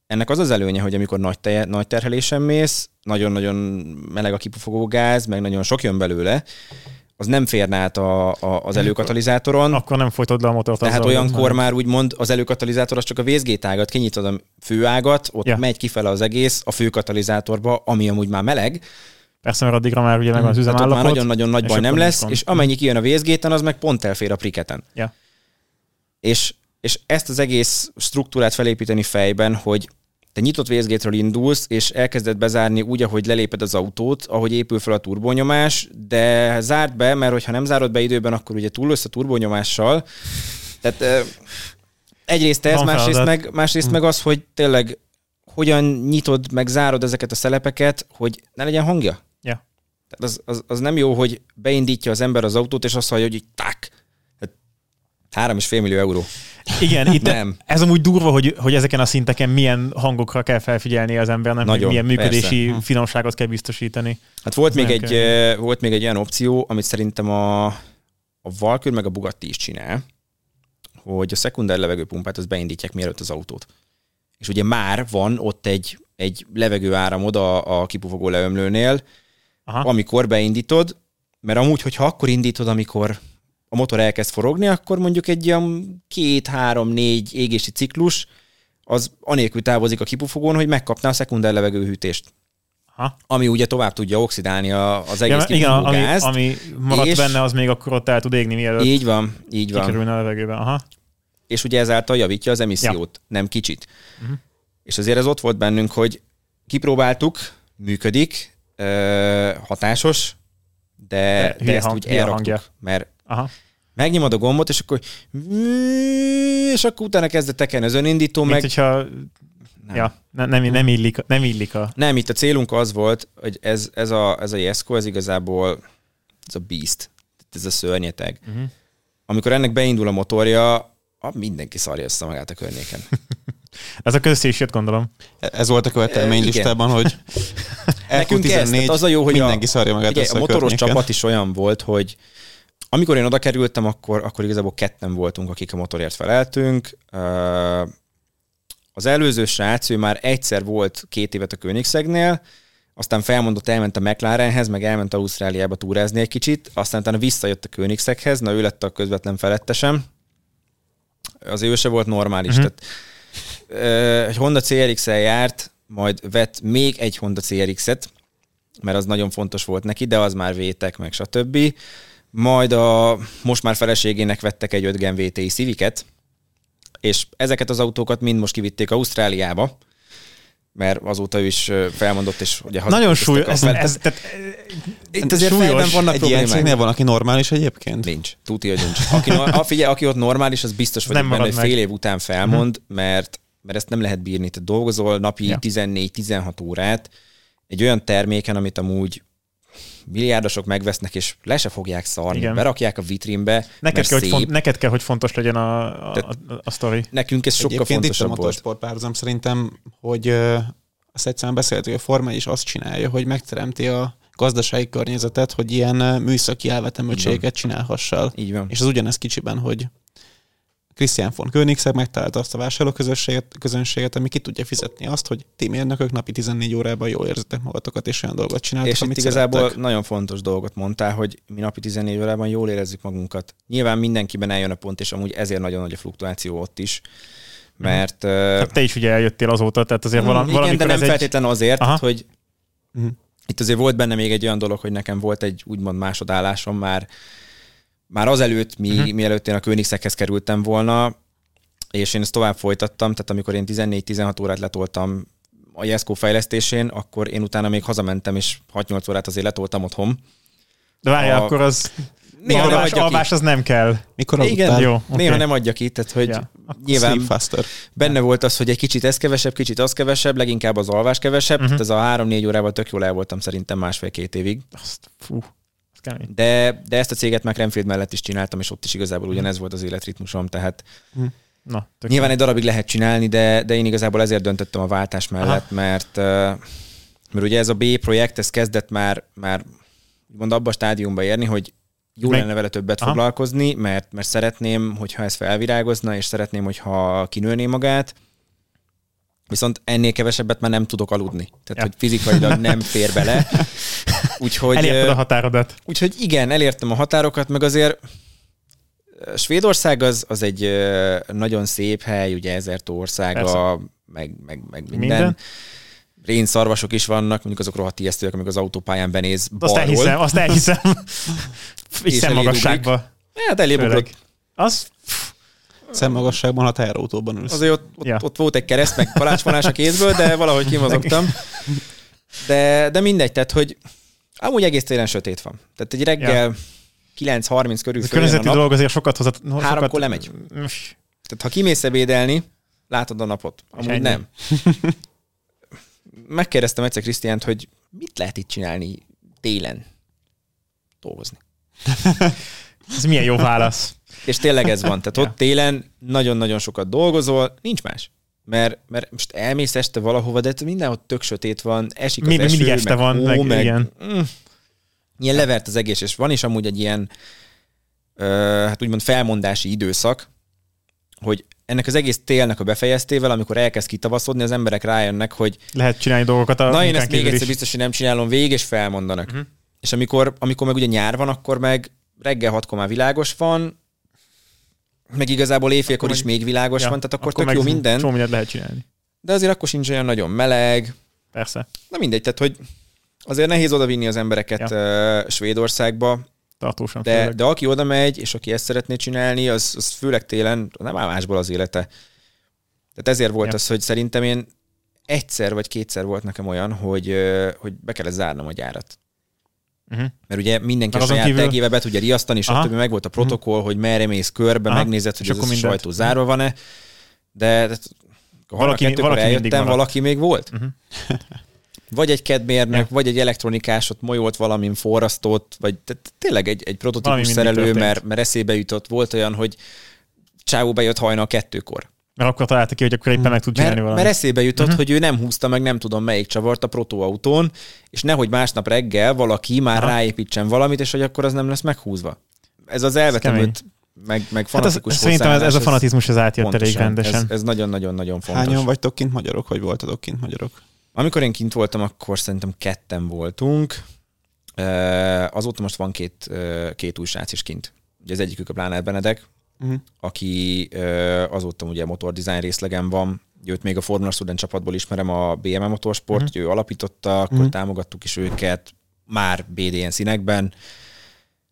ennek az az előnye, hogy amikor nagy, te, nagy terhelésen mész, nagyon-nagyon meleg a kipufogó gáz, meg nagyon sok jön belőle, az nem férne át a, a, az előkatalizátoron. Akkor nem folytod le a motort. Tehát olyankor már úgymond az előkatalizátor az csak a vészgétágat, kinyitod a főágat, ott ja. megy kifele az egész a főkatalizátorba, ami amúgy már meleg, Persze, mert addigra már ugye megvan az üzemállapot. már nagyon-nagyon nagy baj nem lesz, és amennyi kijön a vészgéten, az meg pont elfér a priketen. Ja. És, és ezt az egész struktúrát felépíteni fejben, hogy te nyitott vészgétről indulsz, és elkezded bezárni úgy, ahogy leléped az autót, ahogy épül fel a turbonyomás, de zárt be, mert hogyha nem zárod be időben, akkor ugye túl a turbonyomással. Tehát egyrészt ez, másrészt, meg, másrészt hm. meg az, hogy tényleg hogyan nyitod, meg zárod ezeket a szelepeket, hogy ne legyen hangja. Ja. Tehát az, az, az, nem jó, hogy beindítja az ember az autót, és azt hallja, hogy így tak, és fél millió euró. Igen, itt nem. ez amúgy durva, hogy, hogy ezeken a szinteken milyen hangokra kell felfigyelni az embernek, Nagyon, milyen működési persze. finomságot kell biztosítani. Hát volt még, egy, volt még egy olyan opció, amit szerintem a, a Valkyr meg a Bugatti is csinál, hogy a szekunder levegőpumpát az beindítják mielőtt az autót. És ugye már van ott egy, egy levegő áramod a, a kipufogó leömlőnél, Aha. amikor beindítod, mert amúgy, hogyha akkor indítod, amikor a motor elkezd forogni, akkor mondjuk egy ilyen két, három, négy égési ciklus az anélkül távozik a kipufogón, hogy megkapná a szekunder levegőhűtést. Aha. Ami ugye tovább tudja oxidálni a, az egész ja, igen, ami, gázt. ami maradt és benne, az még akkor ott el tud égni, mielőtt így van, így van. a levegőbe. Aha. És ugye ezáltal javítja az emissziót, ja. nem kicsit. Uh-huh. És azért ez ott volt bennünk, hogy kipróbáltuk, működik, hatásos, de, de, de ezt úgy elraktuk, mert Aha. Megnyomod a gombot, és akkor és akkor utána kezdett tekerni az önindító, Mint meg... hogyha nem. Ja, nem, nem, nem, illik, nem illik a... Nem, itt a célunk az volt, hogy ez, ez a, ez a Jesko, ez igazából ez a beast, ez a szörnyeteg. Uh-huh. Amikor ennek beindul a motorja, mindenki szarja össze magát a környéken. ez a közé is jött, gondolom. Ez volt a követelmény listában, hogy Nekünk 14 ez, az a jó, hogy mindenki a, szarja magát ugye, a, a motoros csapat is olyan volt, hogy amikor én oda kerültem, akkor, akkor igazából ketten voltunk, akik a motorért feleltünk. Az előző srác, ő már egyszer volt két évet a Königszegnél, aztán felmondott, elment a McLarenhez, meg elment Ausztráliába túrázni egy kicsit, aztán utána visszajött a Königszeghez, na ő lett a közvetlen felettesem. Az ő se volt normális. Uh-huh. Tehát, egy Honda CRX-el járt, majd vett még egy Honda CRX-et, mert az nagyon fontos volt neki, de az már vétek, meg stb majd a most már feleségének vettek egy 5 Gen VTI Civic-et, és ezeket az autókat mind most kivitték Ausztráliába, mert azóta ő is felmondott, és ugye Nagyon súlyos. Ez, ez, tehát, itt azért súlyos. vannak egy ilyen cégnél van, aki normális egyébként? Nincs. Tuti, hogy nincs. Aki, a, figyelj, aki ott normális, az biztos hogy benne, hogy fél év után felmond, uh-huh. mert, mert ezt nem lehet bírni. Te dolgozol napi ja. 14-16 órát egy olyan terméken, amit amúgy milliárdosok megvesznek, és le se fogják szarni, Igen. berakják a vitrínbe, neked kell, szép. Hogy font, neked kell, hogy fontos legyen a, a, a, a sztori. Nekünk ez sokkal Egyébként fontosabb itt a motorsport párhuzam szerintem, hogy uh, azt egyszerűen beszéltük, hogy a Forma is azt csinálja, hogy megteremti a gazdasági környezetet, hogy ilyen műszaki elvetemültségeket csinálhassal. Így van. És az ugyanez kicsiben, hogy Christian von Koenigsegg megtalálta azt a vásárlóközönséget, közönséget, ami ki tudja fizetni azt, hogy ti mérnökök napi 14 órában jól érzitek magatokat, és olyan dolgot csináltok, És amit itt igazából szerettek. nagyon fontos dolgot mondtál, hogy mi napi 14 órában jól érezzük magunkat. Nyilván mindenkiben eljön a pont, és amúgy ezért nagyon nagy a fluktuáció ott is mert... Uh, hát te is ugye eljöttél azóta, tehát azért mm, valami, igen, de nem feltétlen egy... azért, Aha. hogy uh-huh. itt azért volt benne még egy olyan dolog, hogy nekem volt egy úgymond másodállásom már már azelőtt, mi, uh-huh. mielőtt én a Königszeghez kerültem volna, és én ezt tovább folytattam, tehát amikor én 14-16 órát letoltam a Jesko fejlesztésén, akkor én utána még hazamentem, és 6-8 órát azért letoltam otthon. De várj, a... akkor az Néha alvás, nem alvás az nem kell. Mikor Igen, jó, okay. néha nem adja ki, tehát hogy ja, nyilván benne volt az, hogy egy kicsit ez kevesebb, kicsit az kevesebb, leginkább az alvás kevesebb, uh-huh. tehát ez a 3-4 órával tök jól el voltam szerintem másfél-két évig. Azt, fú. De, de ezt a céget már Renfield mellett is csináltam, és ott is igazából ugyanez volt az életritmusom, tehát hm. Na, nyilván egy darabig lehet csinálni, de, de én igazából ezért döntöttem a váltás mellett, Aha. mert mert ugye ez a B projekt, ez kezdett már, már mond abba a stádiumba érni, hogy jó lenne vele többet Aha. foglalkozni, mert, mert szeretném, hogyha ez felvirágozna, és szeretném, hogyha kinőné magát, Viszont ennél kevesebbet már nem tudok aludni. Tehát, Ja. hogy fizikailag nem fér bele. Úgyhogy, Elérted a határodat. úgyhogy igen, elértem a határokat, meg azért Svédország az, az egy nagyon szép hely, ugye ezer tó országa, Persze. meg, meg, meg minden. Minden. minden. Rénszarvasok is vannak, mondjuk azok rohadt ijesztőek, amik az autópályán benéz Azt balról. elhiszem, azt elhiszem. Így És szemmagasságba. Hát elébb Főleg. ugrott. Az Szemmagasságban, ha teherautóban ülsz. Azért ott, ott, Ja. ott volt egy kereszt, meg kalácsvonás a kézből, de valahogy kimozogtam. De, de mindegy, tehát, hogy amúgy egész télen sötét van. Tehát egy reggel ja. 9.30 körül a a környezeti nap, dolog azért sokat hozat. Háromkor sokat... lemegy. Tehát ha kimész ebédelni, látod a napot. Amúgy ennyi. nem. Megkérdeztem egyszer Krisztiánt, hogy mit lehet itt csinálni télen? Dolgozni. Ez milyen jó válasz. És tényleg ez van. Tehát Ja. ott télen nagyon-nagyon sokat dolgozol, nincs más. Mert, mert most elmész este valahova, de mindenhol tök sötét van, esik az Még eső, mindig este meg van, hó, meg meg. Mm, ilyen levert az egész, és van is amúgy egy ilyen, ö, hát úgymond felmondási időszak, hogy ennek az egész télnek a befejeztével, amikor elkezd kitavaszodni, az emberek rájönnek, hogy Lehet csinálni dolgokat a na én ezt még egyszer is. biztos, hogy nem csinálom végig, és felmondanak. Uh-huh. És amikor, amikor meg ugye nyár van, akkor meg reggel hatkor már világos van, meg igazából éjfélkor is még világos Ja, van, tehát akkor, akkor tök jó minden, Csomó mindent lehet csinálni. de azért akkor sincs olyan nagyon meleg, Persze. na mindegy, tehát hogy azért nehéz odavinni az embereket ja. Svédországba, Tartósan. de, főleg. de aki oda megy, és aki ezt szeretné csinálni, az, az főleg télen nem áll másból az élete. Tehát ezért volt Ja. az, hogy szerintem én egyszer vagy kétszer volt nekem olyan, hogy, hogy be kellett zárnom a gyárat. Uh-huh. Mert ugye mindenki Meg a saját kívül- tegével be tudja riasztani, Aha. stb. meg volt a protokoll, hogy merre mész körbe, Aha. megnézed, hogy És az mindent. sajtó zárva van-e. De, de Valaki- kettőkor valaki eljöttem, valaki még volt. Uh-huh. Vagy egy kedmérnök, Ja. vagy egy elektronikás ott molyolt valamin forrasztott, vagy tehát tényleg egy, egy prototípus szerelő, mert, mert eszébe jutott. Volt olyan, hogy csávó bejött hajnal kettőkor. Mert akkor találta ki, hogy akkor éppen meg tud csinálni Mert, valamit. mert eszébe jutott, uh-huh. hogy ő nem húzta meg nem tudom melyik csavart a protóautón, és nehogy másnap reggel valaki már Aha. Ráépítsen valamit, és hogy akkor az nem lesz meghúzva. Ez az elvetemült, meg, meg Hát ez, fanatikus szerintem ez, ez a fanatizmus az átjött elég rendesen. Ez, ez nagyon-nagyon-nagyon fontos. Hányan vagytok kint magyarok, hogy voltatok kint magyarok? Amikor én kint voltam, akkor szerintem ketten voltunk. Azóta most van két, két új srác is kint. Ugye az egyikük a Plánát Benedek, Uh-huh. aki azóta ugye motordesign részlegen van. Őt még a Formula Student csapatból ismerem, a BM Motorsport, uh-huh. ő alapította, akkor uh-huh. támogattuk is őket, már BDN színekben,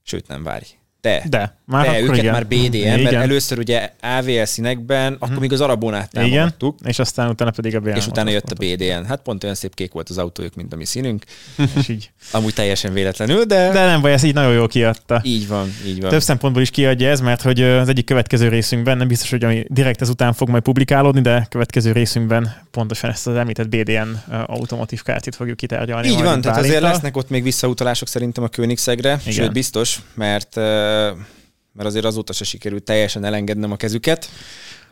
sőt nem várj. De, De, már akkor őket igen. már BDN, igen. mert először ugye AVL színekben, akkor Mhm. még az Arabonát Igen, támogattuk. és aztán utána pedig a BM. És utána jött a BDN. Hát pont olyan szép kék volt az autójuk, mint a mi színünk. És így. Amúgy teljesen véletlenül, de, de nem baj, ez így nagyon jól kiadta. így van, így van. Több szempontból is kiadja ez, mert hogy az egyik következő részünkben, nem biztos, hogy ami direkt ezután fog majd publikálódni, de következő részünkben pontosan ezt az említett BDN ö, automotív kártyát fogjuk kitárgyalni. Így van, tehát azért lesznek ott még visszautalások szerintem a Königszegre, Igen. sőt biztos, mert mert azért azóta se sikerült teljesen elengednem a kezüket.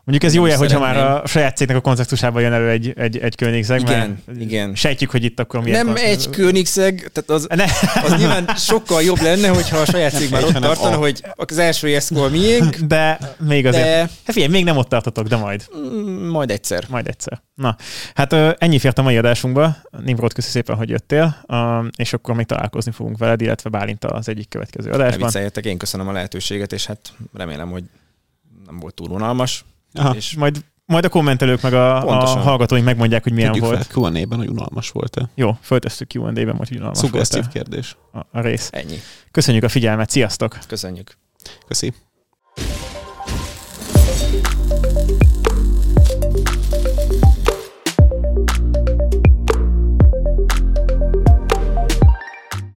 Mondjuk ez jó jel, hogyha már a saját cégnek a kontextusában jön elő egy, egy, egy Königszeg, Igen, igen. sejtjük, hogy itt akkor miért Nem van. egy Königszeg, tehát az, Ne, az nyilván sokkal jobb lenne, hogyha a saját cég már ott tartana, a. hogy az első eszkol miénk, de még azért. de Hát figyelj, még nem ott tartotok, de majd. mm, majd egyszer. Majd egyszer. Na, hát ennyi fért a mai adásunkba. Nimrod, köszi szépen, hogy jöttél, és akkor még találkozni fogunk veled, illetve Bálinta az egyik következő Ne adásban. vicceljetek, én köszönöm a lehetőséget, és hát remélem, hogy nem volt túl unalmas. Aha. És Majd, majd a kommentelők meg a, a Pontosan. hallgatóink megmondják, hogy milyen Tudjuk volt. fel Q&A-ben, hogy unalmas volt-e. Jó, föltesszük Q&A-ben, hogy unalmas volt Szuggesztív a, kérdés. a, a rész. ennyi. Köszönjük a figyelmet, sziasztok! Köszönjük. Köszi.